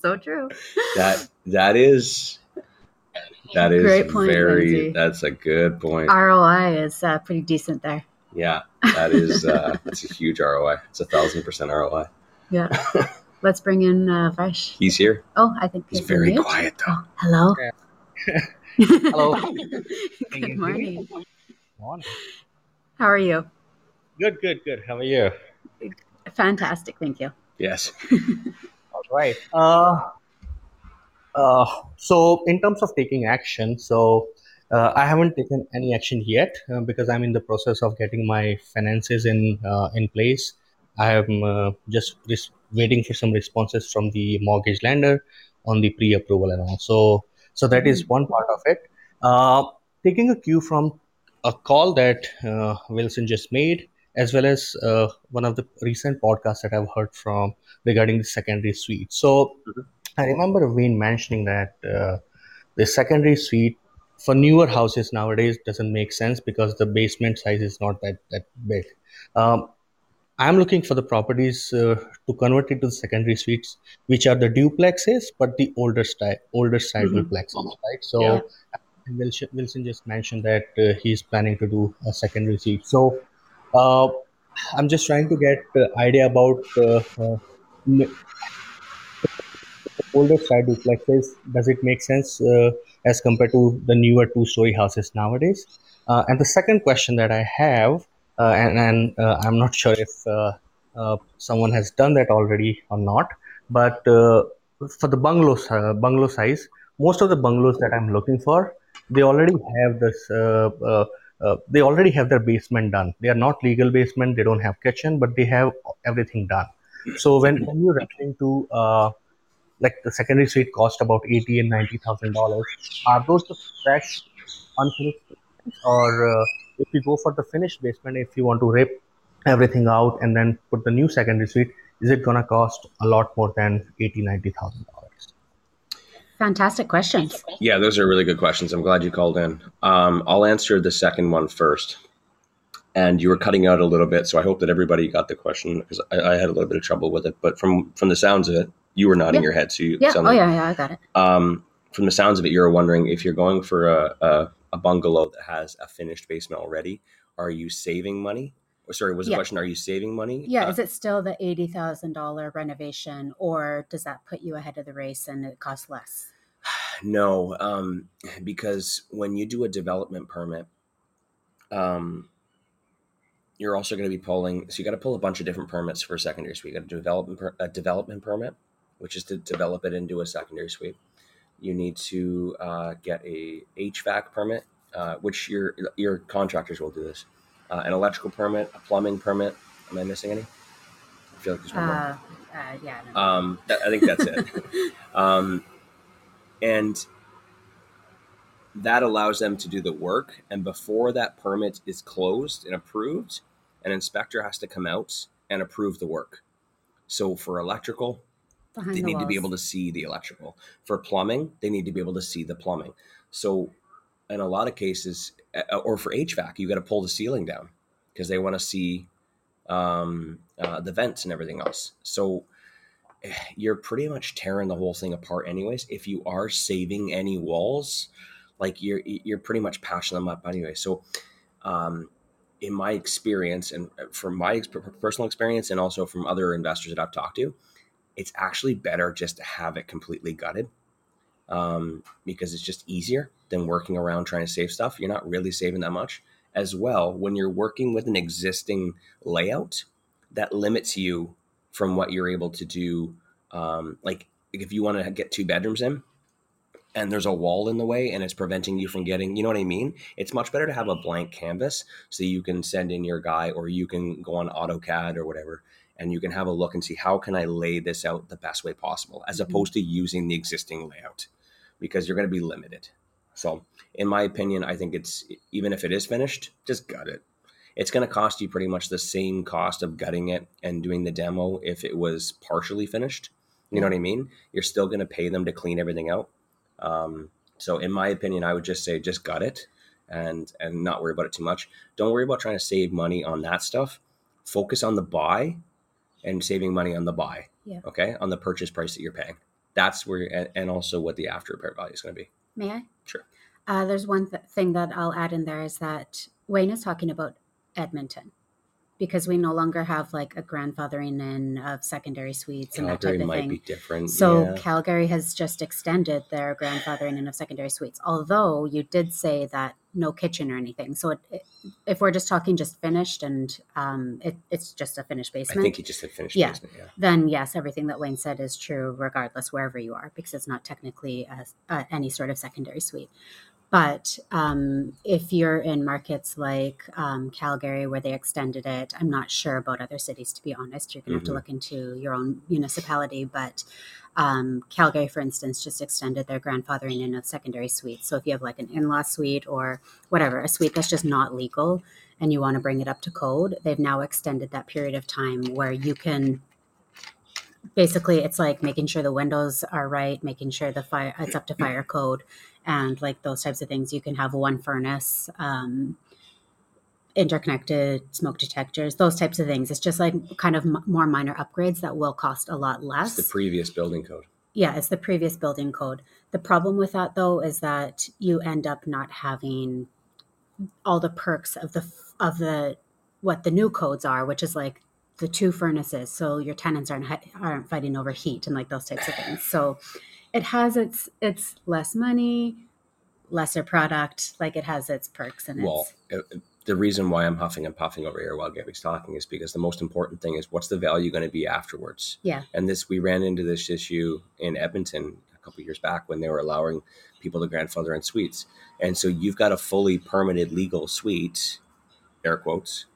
so true. That that is that is Great point, very Lindsay. that's a good point. ROI is uh, pretty decent there. Yeah, that is uh, that's a huge ROI. It's a thousand percent ROI. Yeah. Let's bring in uh, Vash. He's here. Oh, I think He's he's very mute. quiet though. Oh, hello. Hello. Good morning. Morning. How are you? Good, good, good. How are you? Fantastic. Thank you. Yes. All right. Uh, uh, so, in terms of taking action, so uh, I haven't taken any action yet uh, because I'm in the process of getting my finances in uh, in place. I am uh, just res- waiting for some responses from the mortgage lender on the pre-approval and all. So, so that is one part of it. Uh, taking a cue from a call that Wilson just made, as well as one of the recent podcasts that I've heard from regarding the secondary suite. So I remember Wayne mentioning that uh, the secondary suite for newer houses nowadays doesn't make sense because the basement size is not that that big. Um, I'm looking for the properties uh, to convert into the secondary suites, which are the duplexes, but the older style, older style Mhm. duplexes, right? So Yeah. Wilson, Wilson just mentioned that uh, he's planning to do a secondary suite. So uh, I'm just trying to get uh, idea about uh, uh, older style duplexes. Does it make sense uh, as compared to the newer two-story houses nowadays? Uh, and the second question that I have, uh, and, and uh, I'm not sure if uh, uh, someone has done that already or not, but for the bungalows, bungalow size, most of the bungalows that I'm looking for, they already have this. Uh, they already have their basement done. They are not legal basement. They don't have kitchen, but they have everything done. So when, when you're referring to uh, like the secondary suite cost about eighty and ninety thousand dollars, are those the fresh unfinished basements? or uh, if you go for the finished basement, if you want to rip everything out and then put the new secondary suite, is it gonna cost a lot more than eighty ninety thousand dollars? Fantastic questions. Yeah, those are really good questions. I'm glad you called in. Um, I'll answer the second one first. And you were cutting out a little bit, so I hope that everybody got the question because I, I had a little bit of trouble with it. But from from the sounds of it, you were nodding Yeah. your head, so you Yeah. Oh, like- yeah, yeah. I got it. um, from the sounds of it, you're wondering if you're going for a, a, a bungalow that has a finished basement already, are you saving money? Or sorry, was the Yeah. question, are you saving money? Yeah. Uh, Is it still the $80,000 renovation or does that put you ahead of the race and it costs less? no, um, because when you do a development permit, um, you're also going to be pulling, so you got to pull a bunch of different permits for a secondary suite. You got a development, per, a development permit, which is to develop it into a secondary suite. You need to uh, get a HVAC permit, uh, which your your contractors will do this. Uh, an electrical permit, a plumbing permit. Am I missing any? I feel like there's one more. Uh, uh, yeah. I. Um, that, I think that's it. um, and that allows them to do the work. And before that permit is closed and approved, an inspector has to come out and approve the work. So for electrical, Behind they the need to be able to see the electrical. For plumbing, they need to be able to see the plumbing. So in a lot of cases, or for HVAC, you got to pull the ceiling down because they want to see um, uh, the vents and everything else. So eh, you're pretty much tearing the whole thing apart, anyways. If you are saving any walls, like you're you're pretty much patching them up anyway. So, um, in my experience, and uh, from my personal experience, and also from other investors that I've talked to, it's actually better just to have it completely gutted um, because it's just easier than working around trying to save stuff. You're not really saving that much. As well, when you're working with an existing layout, that limits you from what you're able to do. Um, like if you want to get two bedrooms in, and there's a wall in the way and it's preventing you from getting you know what i mean? It's much better to have a blank canvas so you can send in your guy or you can go on autocad or whatever and you can have a look and see how can i lay this out the best way possible as mm-hmm. opposed to using the existing layout because you're going to be limited. So in my opinion i think it's even if it is finished just gut it. It's going to cost you pretty much the same cost of gutting it and doing the demo if it was partially finished you know what mm-hmm. i mean? You're still going to pay them to clean everything out um, So in my opinion, I would just say just gut it and and not worry about it too much. Don't worry about trying to save money on that stuff. Focus on the buy and saving money on the buy. Yeah. Okay, on the purchase price that you're paying. That's where and, and also what the after repair value is going to be. May I? Sure. Uh, there's one th- thing that I'll add in there is that Wayne is talking about Edmonton because we no longer have like a grandfathering in of secondary suites and that Calgary type of might thing. be different. So yeah. Calgary has just extended their grandfathering in of secondary suites, although you did say that no kitchen or anything. So it, it, if we're just talking just finished and um, it, it's just a finished basement. I think he just said finished Yeah. basement. Yeah. then yes, everything that Wayne said is true, regardless wherever you are, because it's not technically a, a, any sort of secondary suite. But um, if you're in markets like um, Calgary, where they extended it, I'm not sure about other cities, to be honest. You're going to have to look into your own municipality. But um, Calgary, for instance, just extended their grandfathering in of secondary suites. So if you have like an in law suite or whatever, a suite that's just not legal, and you want to bring it up to code, they've now extended that period of time where you can basically it's like making sure the windows are right making sure the fire it's up to fire code and like those types of things you can have one furnace um, interconnected smoke detectors those types of things it's just like kind of m- more minor upgrades that will cost a lot less It's the previous building code. yeah, it's the previous building code. The problem with that though is that you end up not having all the perks of the of the what the new codes are, which is like the two furnaces, so your tenants aren't aren't fighting over heat and like those types of things. So it has its it's less money, lesser product, like it has its perks and Well, its uh, the reason why I'm huffing and puffing over here while Gabby's talking is because the most important thing is what's the value going to be afterwards. yeah, And this, we ran into this issue in Edmonton a couple years back when they were allowing people to grandfather in suites. And so you've got a fully permitted legal suite, air quotes.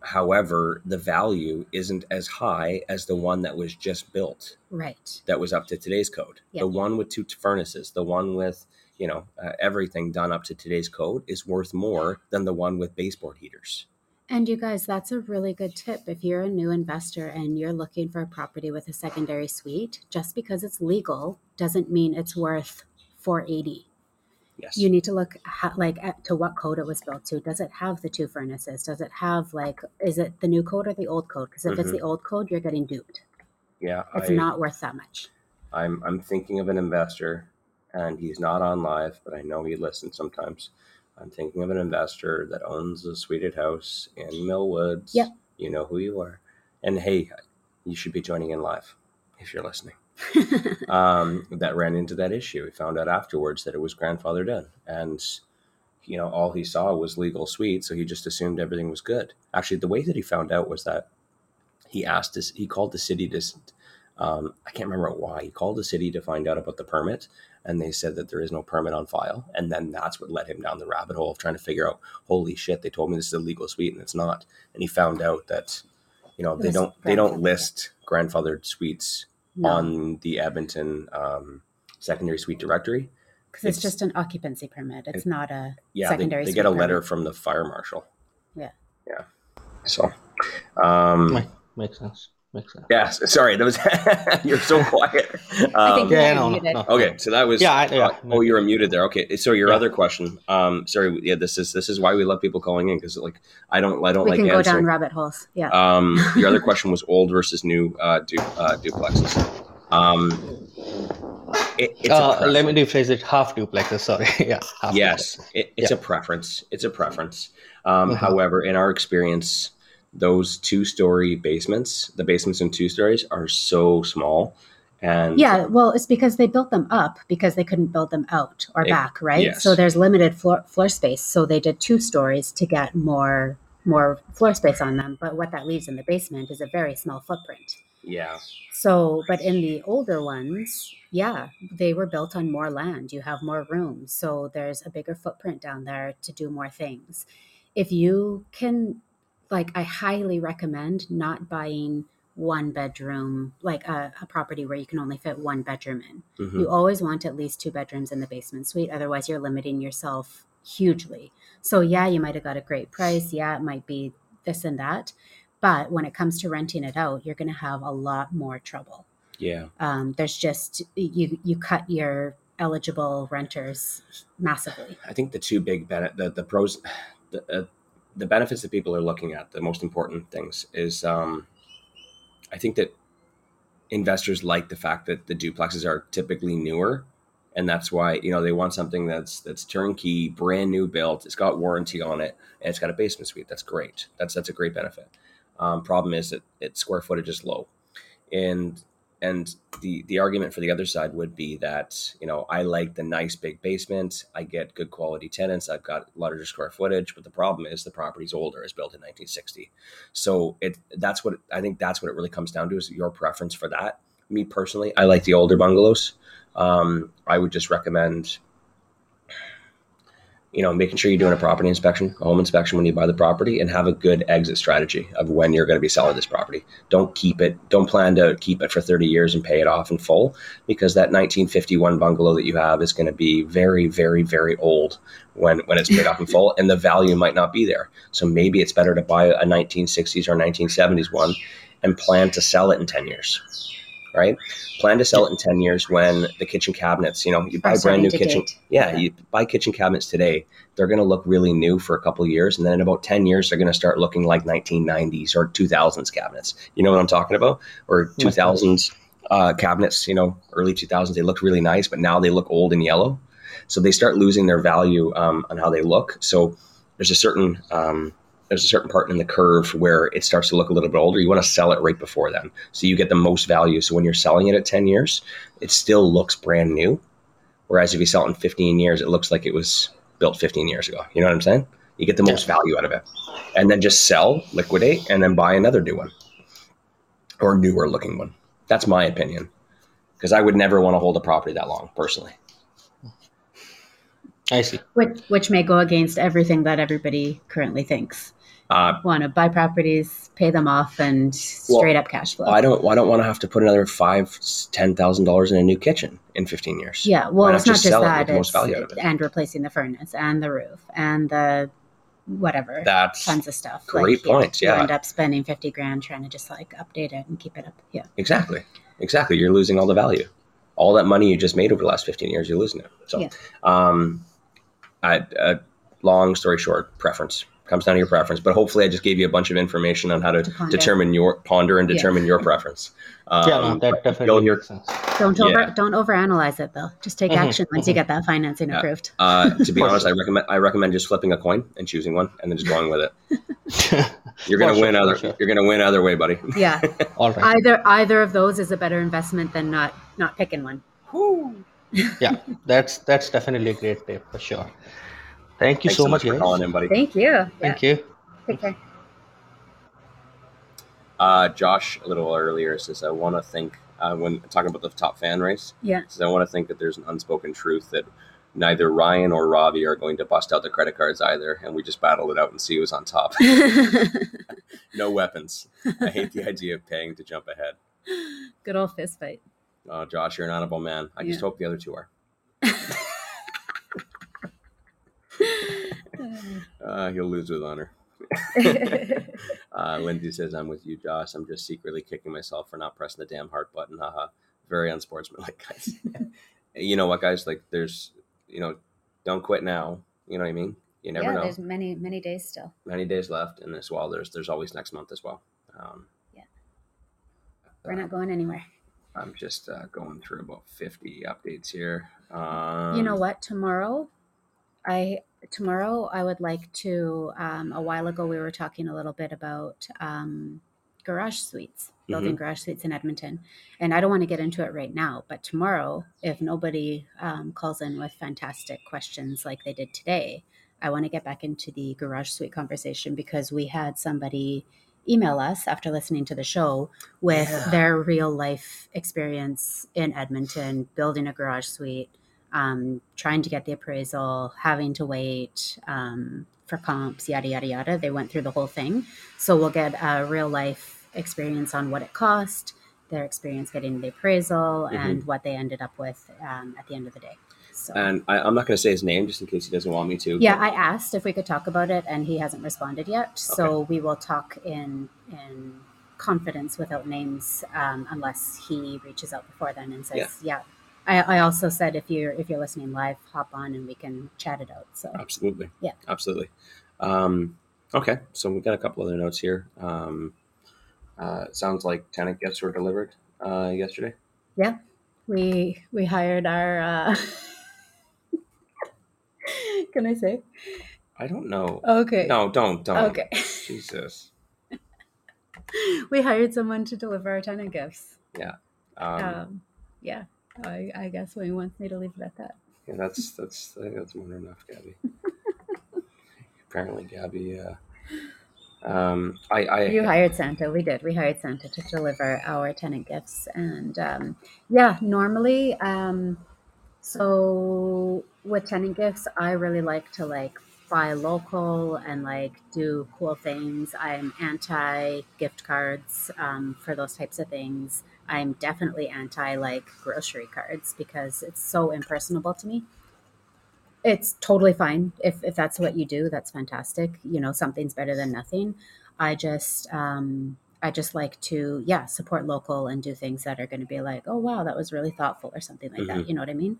However, the value isn't as high as the one that was just built right. that was up to today's code. Yeah. The one with two furnaces, the one with you know uh, everything done up to today's code is worth more than the one with baseboard heaters. And you guys, that's a really good tip. If you're a new investor and you're looking for a property with a secondary suite, just because it's legal doesn't mean it's worth 480. Yes. You need to look ha- like at, to what code it was built to. Does it have the two furnaces? Does it have like is it the new code or the old code? Because if it's Mhm. the old code, you're getting duped. yeah, It's I, not worth that much. I'm I'm thinking of an investor, and he's not on live, but I know he listens sometimes. I'm thinking of an investor that owns a suited house in Mill Woods. Yep. You know who you are, and hey, you should be joining in live if you're listening. um, that ran into that issue. He found out afterwards that it was grandfathered in, and you know all he saw was legal suite, so he just assumed everything was good. Actually, the way that he found out was that he asked us. He called the city to. Um, I can't remember why. He called the city to find out about the permit, and they said that there is no permit on file. And then that's what led him down the rabbit hole of trying to figure out, holy shit, they told me this is a legal suite and it's not. And he found out that, you know, they don't they don't list grandfathered suites No, on the Edmonton um, secondary suite directory. because it's, it's- just an occupancy permit. It's not a Yeah, they, secondary. they suite get a permit. letter from the fire marshal. Yeah. Yeah. So, um, Makes sense. Makes yeah. Sorry, that was you're so quiet. I think Um, you're Yeah, no, no, muted. no. okay, so that was Yeah, I- yeah. uh, oh, you were muted there. Okay, so your Yeah. other question. Um, sorry. Yeah, this is this is why we love people calling in because like I don't I don't We like can go down answering. rabbit holes. Yeah. Um, your other question was old versus new uh, du- uh, duplexes. Um, it, it's a Uh, let me preference. rephrase it. Half duplexes. Sorry. yeah. Half Yes, duplexes. it, it's Yeah. a preference. It's a preference. Um, Mhm. However, in our experience, those two-story basements, the basements in two stories, are so small, and Yeah, well, it's because they built them up because they couldn't build them out or It- back, right? yes. So there's limited floor floor space. So they did two stories to get more more floor space on them. But what that leaves in the basement is a very small footprint. yeah, So, but in the older ones, yeah, they were built on more land. You have more room. So there's a bigger footprint down there to do more things. If you can, like, I highly recommend not buying one bedroom, like a, a property where you can only fit one bedroom in. Mhm. You always want at least two bedrooms in the basement suite. Otherwise, you're limiting yourself hugely. So, yeah, you might have got a great price. Yeah, it might be this and that. But when it comes to renting it out, you're going to have a lot more trouble. yeah, Um, there's just you you cut your eligible renters massively. I think the two big benefit, the, the pros, the, uh, the benefits that people are looking at, the most important things is, um, I think that investors like the fact that the duplexes are typically newer, and that's why you know they want something that's that's turnkey, brand new built. It's got warranty on it, and it's got a basement suite. That's great. That's that's a great benefit. Um, problem is that its square footage is low, and and the the argument for the other side would be that you know I like the nice big basement. I get good quality tenants. I've got larger square footage, but the problem is the property's older. It's built in 1960, so it that's what I think that's what it really comes down to is your preference for that. Me personally, I like the older bungalows. Um, I would just recommend you know, making sure you're doing a property inspection, a home inspection when you buy the property, and have a good exit strategy of when you're going to be selling this property. Don't keep it. Don't plan to keep it for 30 years and pay it off in full, because that 1951 bungalow that you have is going to be very, very, very old when when it's paid off in full, and the value might not be there. So maybe it's better to buy a 1960s or 1970s one and plan to sell it in 10 years right? Plan to sell it in 10 years when the kitchen cabinets, you know, you buy brand new kitchen. Yeah, yeah, you buy kitchen cabinets today, they're going to look really new for a couple years. And then in about 10 years, they're going to start looking like 1990s or 2000s cabinets. You know what I'm talking about? Or 2000s uh, cabinets, you know, early 2000s, they looked really nice, but now they look old and yellow. So they start losing their value um, on how they look. So there's a certain um, there's a certain part in the curve where it starts to look a little bit older. You want to sell it right before then. So you get the most value. So when you're selling it at 10 years, it still looks brand new. Whereas if you sell it in 15 years, it looks like it was built 15 years ago. You know what I'm saying? You get the most value out of it. And then just sell, liquidate, and then buy another new one or newer looking one. That's my opinion. Because I would never want to hold a property that long personally. I see. Which, which may go against everything that everybody currently thinks uh, want to buy properties, pay them off, and straight well, up cash flow. I don't. I don't want to have to put another five, ten thousand dollars in a new kitchen in fifteen years. Yeah, well, it's not just, that. It's, it and replacing the furnace and the roof and the whatever. That's tons of stuff. Great like, points. You, yeah, you end up spending fifty grand trying to just like update it and keep it up. Yeah, exactly, exactly. You're losing all the value. All that money you just made over the last fifteen years, you're losing it. So, yeah. um, I, uh, long story short, preference comes down to your preference. But hopefully, I just gave you a bunch of information on how to, to determine your ponder and determine yeah. your preference. Um, yeah, no, um, that definitely makes sense. Don't over yeah. don't overanalyze it though. Just take mm-hmm, action once mm-hmm. you get that financing yeah. approved. Uh, to be honest, I recommend I recommend just flipping a coin and choosing one and then just going with it. you're gonna win other. Sure. You're gonna win other way, buddy. Yeah. All right. Either either of those is a better investment than not not picking one. yeah, that's that's definitely a great tip for sure. Thank you so, so much, for calling in, buddy. Thank you. Thank yeah. you. Take care. Uh, Josh, a little earlier, says, I want to think, uh, when talking about the top fan race, yeah. says, I want to think that there's an unspoken truth that neither Ryan or Robbie are going to bust out the credit cards either, and we just battle it out and see who's on top. no weapons. I hate the idea of paying to jump ahead. Good old fist fight. Oh, Josh, you're an honorable man. I yeah. just hope the other two are. uh, he'll lose with honor. uh, Lindsay says, "I'm with you, Josh. I'm just secretly kicking myself for not pressing the damn heart button. Haha, very unsportsmanlike, guys. you know what, guys? Like, there's, you know, don't quit now. You know what I mean? You never yeah, know. There's many, many days still. Many days left, and as well, there's there's always next month as well. Um, yeah, we're not going anywhere. I'm just uh, going through about 50 updates here. Um, you know what? Tomorrow, I tomorrow I would like to. Um, a while ago, we were talking a little bit about um, garage suites, building mm-hmm. garage suites in Edmonton, and I don't want to get into it right now. But tomorrow, if nobody um, calls in with fantastic questions like they did today, I want to get back into the garage suite conversation because we had somebody email us after listening to the show with yeah. their real life experience in Edmonton building a garage suite um, trying to get the appraisal, having to wait um, for comps, yada, yada, yada. They went through the whole thing. So we'll get a real life experience on what it cost, their experience getting the appraisal, mm-hmm. and what they ended up with um, at the end of the day. So. And I, am not going to say his name just in case he doesn't want me to. Yeah, but... I asked if we could talk about it, and he hasn't responded yet. Okay. So we will talk in in confidence without names, um, unless he reaches out before then and says, "Yeah, yeah I, I also said if you're if you're listening live, hop on and we can chat it out. So Absolutely. Yeah. Absolutely. Um, okay, so we got a couple other notes here. Um, uh, sounds like tenant gifts were delivered uh, yesterday. yeah, we we hired our. Uh, can I say? I don't know. Okay. No, don't, don't. Okay. Jesus. we hired someone to deliver our tenant gifts. Um, Um, yeah, I, I guess Wayne wants me to leave it at that. yeah, that's that's I think that's more than enough, Gabby. Apparently, Gabby. Uh, um, I, I You hired Santa. We did. We hired Santa to deliver our tenant gifts, and um, yeah, normally, um, so with tenant gifts, I really like to like buy local and like do cool things. I'm anti gift cards um, for those types of things. I'm definitely anti like grocery cards because it's so impersonable to me. It's totally fine if, if that's what you do. That's fantastic. You know, something's better than nothing. I just um, I just like to yeah support local and do things that are going to be like oh wow that was really thoughtful or something like that. You know what I mean?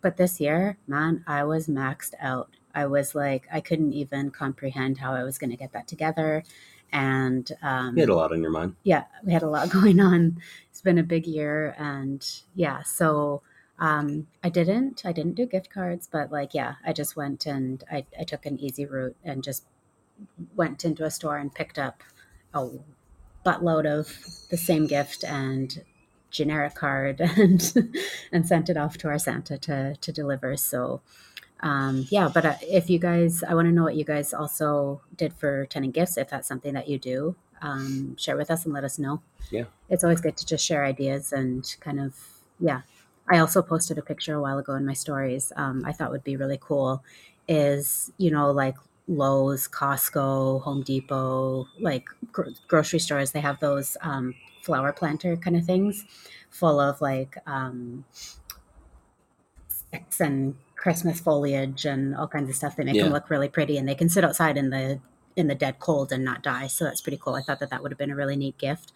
But this year, man, I was maxed out. I was like I couldn't even comprehend how I was going to get that together, and um, you had a lot on your mind. yeah, we had a lot going on. It's been a big year, and yeah, so um, I didn't, I didn't do gift cards, but like, yeah, I just went and I, I took an easy route and just went into a store and picked up a buttload of the same gift and generic card and and sent it off to our Santa to to deliver. So um, yeah, but uh, if you guys, I want to know what you guys also did for tenant gifts. If that's something that you do, um, share with us and let us know. Yeah. it's always good to just share ideas and kind of yeah. I also posted a picture a while ago in my stories. Um, I thought would be really cool is you know like Lowe's, Costco, Home Depot, like gro- grocery stores. They have those um, flower planter kind of things, full of like um, sticks and Christmas foliage and all kinds of stuff. They make Yeah. them look really pretty, and they can sit outside in the in the dead cold and not die. So that's pretty cool. I thought that that would have been a really neat gift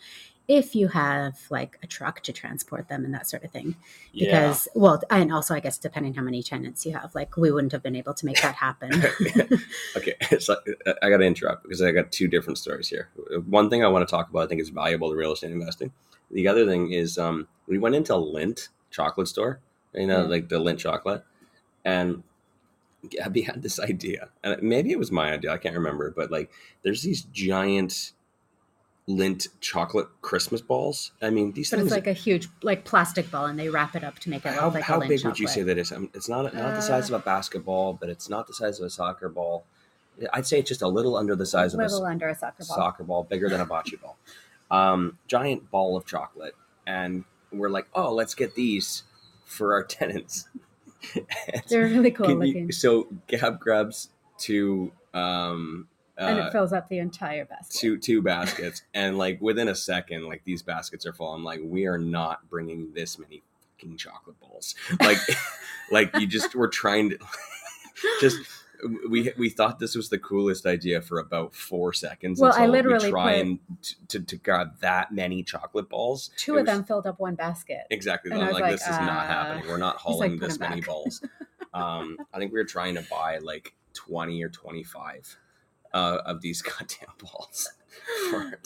if you have like a truck to transport them and that sort of thing. Because well, and also I guess depending how many tenants you have, like we wouldn't have been able to make that happen. okay, so uh, I got to interrupt because I got two different stories here. One thing I want to talk about, I think is valuable to real estate investing. The other thing is um, we went into a Lindt chocolate store, you know, Yeah. like the Lindt chocolate, and Gabby had this idea, and maybe it was my idea, I can't remember, but like there's these giant Lindt chocolate Christmas balls. I mean, these but things. it's like a huge like plastic ball, and they wrap it up to make it how look like how a big would you say that is? Um, It's not not the size of a basketball, but it's not the size of a soccer ball. I'd say it's just a little under the size of a little under a soccer ball. soccer ball, bigger than a bocce ball. Um, giant ball of chocolate, and we're like, oh, let's get these for our tenants. And They're really cool can you- looking, so Gab grabs two, um, and uh, it fills up the entire basket. two two baskets, and like within a second, like these baskets are full. I'm like, we are not bringing this many fucking chocolate balls. Like, like you just were trying to just. We we thought this was the coolest idea for about four seconds. Well, I literally we try and t- to to grab that many chocolate balls. Two It of was- them filled up one basket. Exactly. And I'm I was like, like, this is not uh, happening. We're not like, hauling "Put this many back." balls. Um, I think we were trying to buy like 20 or 25 uh, of these goddamn balls for.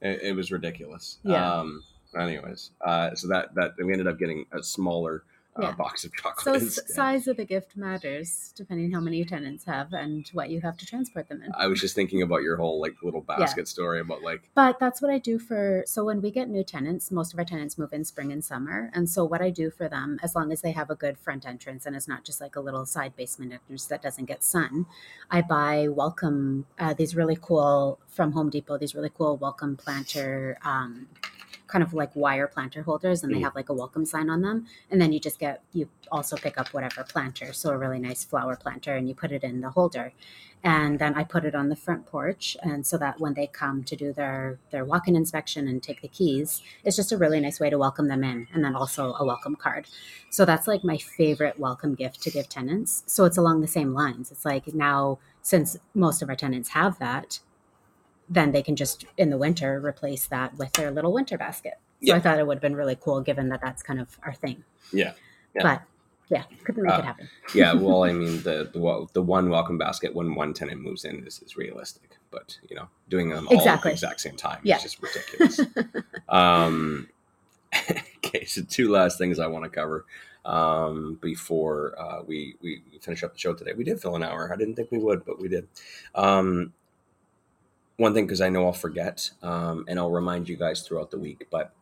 It, it was ridiculous. Yeah. Um, anyways, uh, so that that we ended up getting a smaller uh, Yeah. box of chocolate. So size of the gift matters depending how many tenants have and what you have to transport them in. I was just thinking about your whole like little basket story about like But that's what I do for. So when we get new tenants, most of our tenants move in spring and summer, and so what I do for them, as long as they have a good front entrance and it's not just like a little side basement entrance that doesn't get sun, I buy welcome uh, these really cool from Home Depot. These really cool welcome planter. Um, kind of like wire planter holders and they Mm. have like a welcome sign on them and then you just get you also pick up whatever planter so a really nice flower planter and you put it in the holder and then I put it on the front porch, and so that when they come to do their their walk-in inspection and take the keys, it's just a really nice way to welcome them in, and then also a welcome card. So that's like my favorite welcome gift to give tenants. So it's along the same lines. It's like now since most of our tenants have that, then they can just in the winter replace that with their little winter basket. So I thought it would have been really cool given that that's kind of our thing. Yeah. Yeah. But yeah, couldn't make Uh, it happen. yeah, well, I mean, the the the one welcome basket when one tenant moves in is, is realistic, but you know, doing them all at Exactly. the exact same time Yeah. is just ridiculous. um, okay, so two last things I want to cover um, before uh, we we finish up the show today. We did fill an hour. I didn't think we would, but we did. Um, one thing, because I know I'll forget, um, and I'll remind you guys throughout the week, but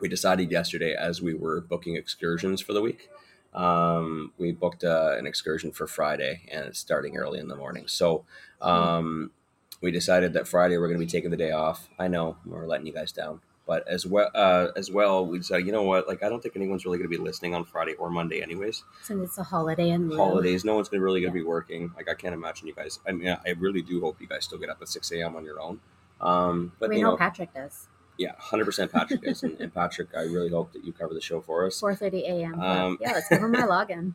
we decided yesterday as we were booking excursions for the week um, we booked uh, an excursion for Friday, and it's starting early in the morning. So um, we decided that Friday we're going to be taking the day off. I know we're letting you guys down, but as well uh, as well, we decided, you know what? Like, I don't think anyone's really going to be listening on Friday or Monday, anyways. Since it's a holiday and Holidays, no one's gonna really going to be working. Like, I can't imagine you guys. I mean, I really do hope you guys still get up at six a.m. on your own. Um, but we you know know, Patrick does. yeah, hundred percent Patrick is, and, and Patrick, I really hope that you cover the show for us. 4:30 a.m. Um, yeah, let's give him my login.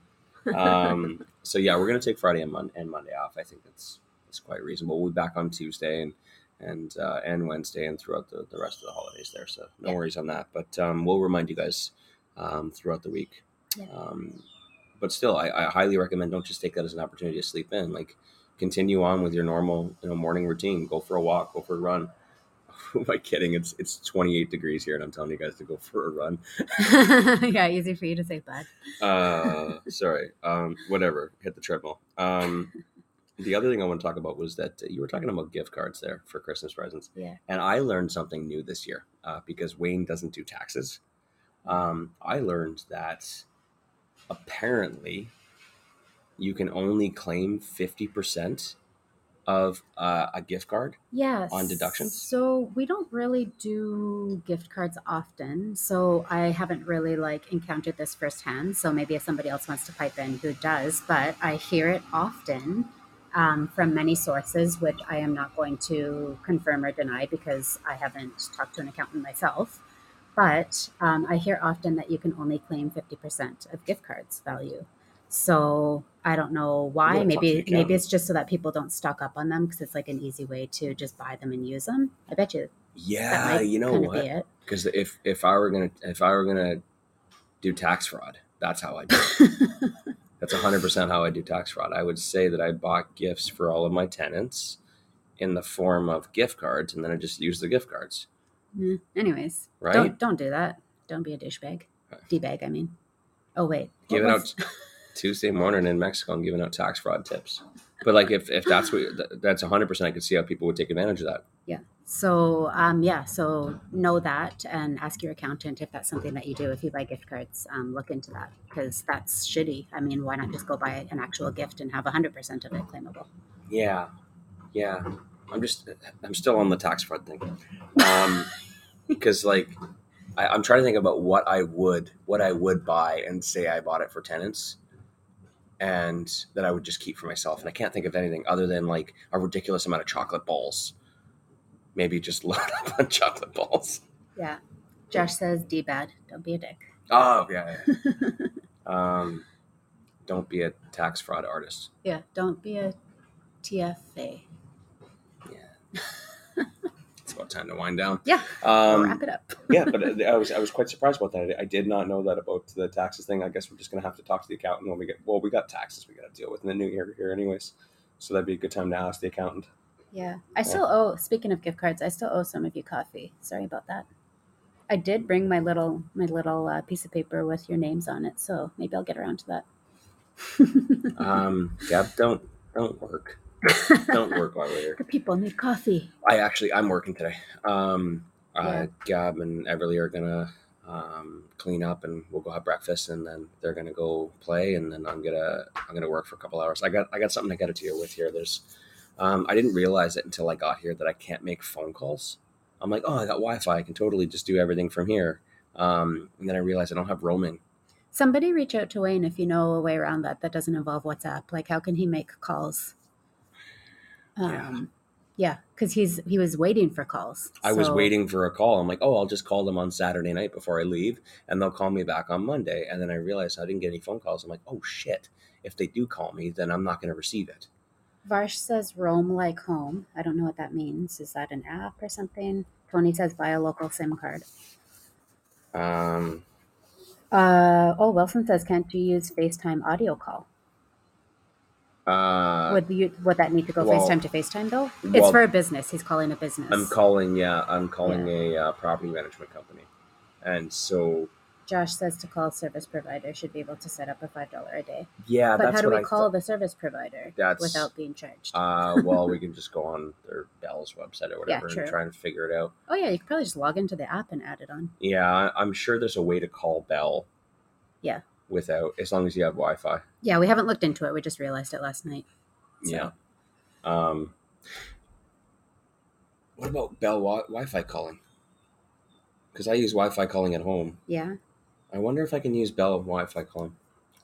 um, so yeah, we're gonna take Friday and, Mon- and Monday off. I think that's that's quite reasonable. We'll be back on Tuesday and and uh, and Wednesday and throughout the, the rest of the holidays there. So no Yeah. worries on that. But um, we'll remind you guys um, throughout the week. Yeah. Um, but still, I, I highly recommend don't just take that as an opportunity to sleep in. Like continue on with your normal you know morning routine. Go for a walk. Go for a run. Who am I kidding? It's it's 28 degrees here, and I'm telling you guys to go for a run. yeah, easy for you to say, bud. uh sorry um whatever hit the treadmill um the other thing i want to talk about was that uh, you were talking about gift cards there for christmas presents Yeah. and i learned something new this year uh, because wayne doesn't do taxes um i learned that apparently you can only claim 50% of uh, a gift card Yes. on deductions? So we don't really do gift cards often. So I haven't really like encountered this firsthand. So maybe if somebody else wants to pipe in who does, but I hear it often um, from many sources, which I am not going to confirm or deny because I haven't talked to an accountant myself. But um, I hear often that you can only claim 50% of gift cards value. So I don't know why. Maybe maybe it's just so that people don't stock up on them because it's like an easy way to just buy them and use them. I bet you yeah you know what because if if i were gonna if i were gonna do tax fraud that's how i do it That's 100% how I do tax fraud. I would say that I bought gifts for all of my tenants in the form of gift cards, and then I just use the gift cards, Mm, Anyways, right? don't don't do that. Don't be a douchebag. Okay. Bag, I mean. Oh wait, what Giving was- out Tuesday morning in Mexico and giving out tax fraud tips. But like, if, if that's what that's 100%, I could see how people would take advantage of that. Yeah. So um, yeah. So know that and ask your accountant if that's something that you do. If you buy gift cards, um, look into that because that's shitty. I mean, why not just go buy an actual gift and have hundred percent of it claimable? Yeah, yeah. I'm just I'm still on the tax fraud thing, um, because like I, I'm trying to think about what I would what I would buy and say I bought it for tenants, and that I would just keep for myself. And I can't think of anything other than like a ridiculous amount of chocolate balls. Maybe just load up on chocolate balls. Yeah. Josh says D bad. Don't be a dick. Oh yeah. yeah. um, don't be a tax fraud artist. Yeah. Don't be a TFA. Yeah. it's about time to wind down. Yeah. Um, wrap it up. yeah, but uh, I was I was quite surprised about that. I, I did not know that about the taxes thing. I guess we're just gonna have to talk to the accountant when we get. Well, we got taxes we got to deal with in the new year here, anyways. So that'd be a good time to ask the accountant. Yeah. I still owe speaking of gift cards, I still owe some of you coffee. Sorry about that. I did bring my little my little uh, piece of paper with your names on it, so maybe I'll get around to that. Um, Gab, don't don't work. Don't work while we're here. the people need coffee. I actually I'm working today. Um, uh, Gab and Everly are gonna um, clean up and we'll go have breakfast and then they're gonna go play and then I'm gonna I'm gonna work for a couple hours. I got I got something to get it to you with here. There's um, I didn't realize it until I got here that I can't make phone calls. I'm like, oh, I got Wi-Fi. I can totally just do everything from here. Um, and then I realized I don't have roaming. Somebody reach out to Wayne if you know a way around that that doesn't involve WhatsApp. Like, how can he make calls? Yeah. Um, yeah, because he's he was waiting for calls. I was waiting for a call. I'm like, oh, I'll just call them on Saturday night before I leave, and they'll call me back on Monday. And then I realized I didn't get any phone calls. I'm like, oh shit! If they do call me, then I'm not going to receive it. Varsh says roam like home. I don't know what that means. Is that an app or something? Tony says buy a local SIM card. Um, Uh, oh, Wilson says, can't you use FaceTime audio call? uh, would you would that need to go well- FaceTime to FaceTime though? it's well- for a business. He's calling a business. I'm calling. Yeah, I'm calling a uh, property management company, and so Josh says to call service provider should be able to set up a five dollar a day. yeah, but how do we I call thought. the service provider That's- without being charged? Uh, well, we can just go on their Bell's website or whatever true. and try and figure it out. oh yeah, you could probably just log into the app and add it on. Yeah, I'm sure there's a way to call Bell. Yeah. Without, as long as you have Wi-Fi. Yeah, we haven't looked into it. We just realized it last night. So- Yeah. Um. What about Bell wi- Wi-Fi calling? Because I use Wi-Fi calling at home. Yeah. I wonder if I can use Bell Wi-Fi calling.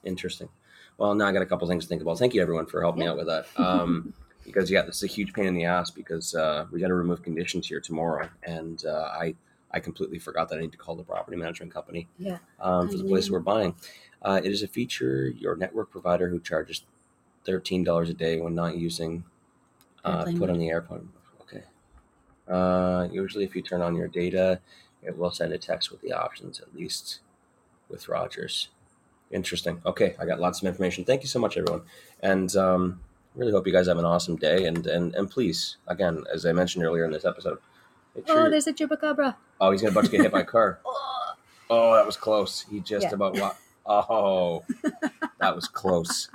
Interesting. Well, now I got a couple things to think about. Thank you everyone for helping me out with that. Um, because yeah, this is a huge pain in the ass because uh, we got to remove conditions here tomorrow, and uh, I I completely forgot that I need to call the property management company Yeah. um, for the place we're buying. Uh, it is a feature your network provider who charges thirteen dollars a day when not using uh, put on the airplane. Okay. Uh, usually, if you turn on your data, it will send a text with the options. At least with Rogers. Interesting. Okay, I got lots of information. Thank you so much, everyone, and um, really hope you guys have an awesome day. And and and please, again, as I mentioned earlier in this episode, sure Oh, there's a chupacabra. oh, he's gonna about to get hit by a car. Oh, Oh, that was close. He just Yeah. about wa- Oh, that was close.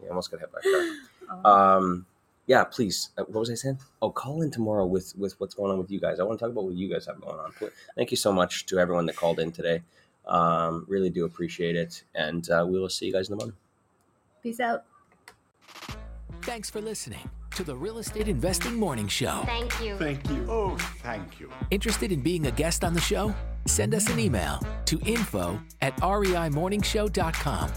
He almost got hit by a car. oh. Um, yeah, please. Uh, what was I saying? Oh, call in tomorrow with with what's going on with you guys. I want to talk about what you guys have going on. Thank you so much to everyone that called in today. Um, really do appreciate it, and uh, we will see you guys in the morning. Peace out. Thanks for listening to the Real Estate Investing Morning Show. Thank you. Thank you. Oh, thank you. Interested in being a guest on the show? Send us an email to info at reimorningshow.com.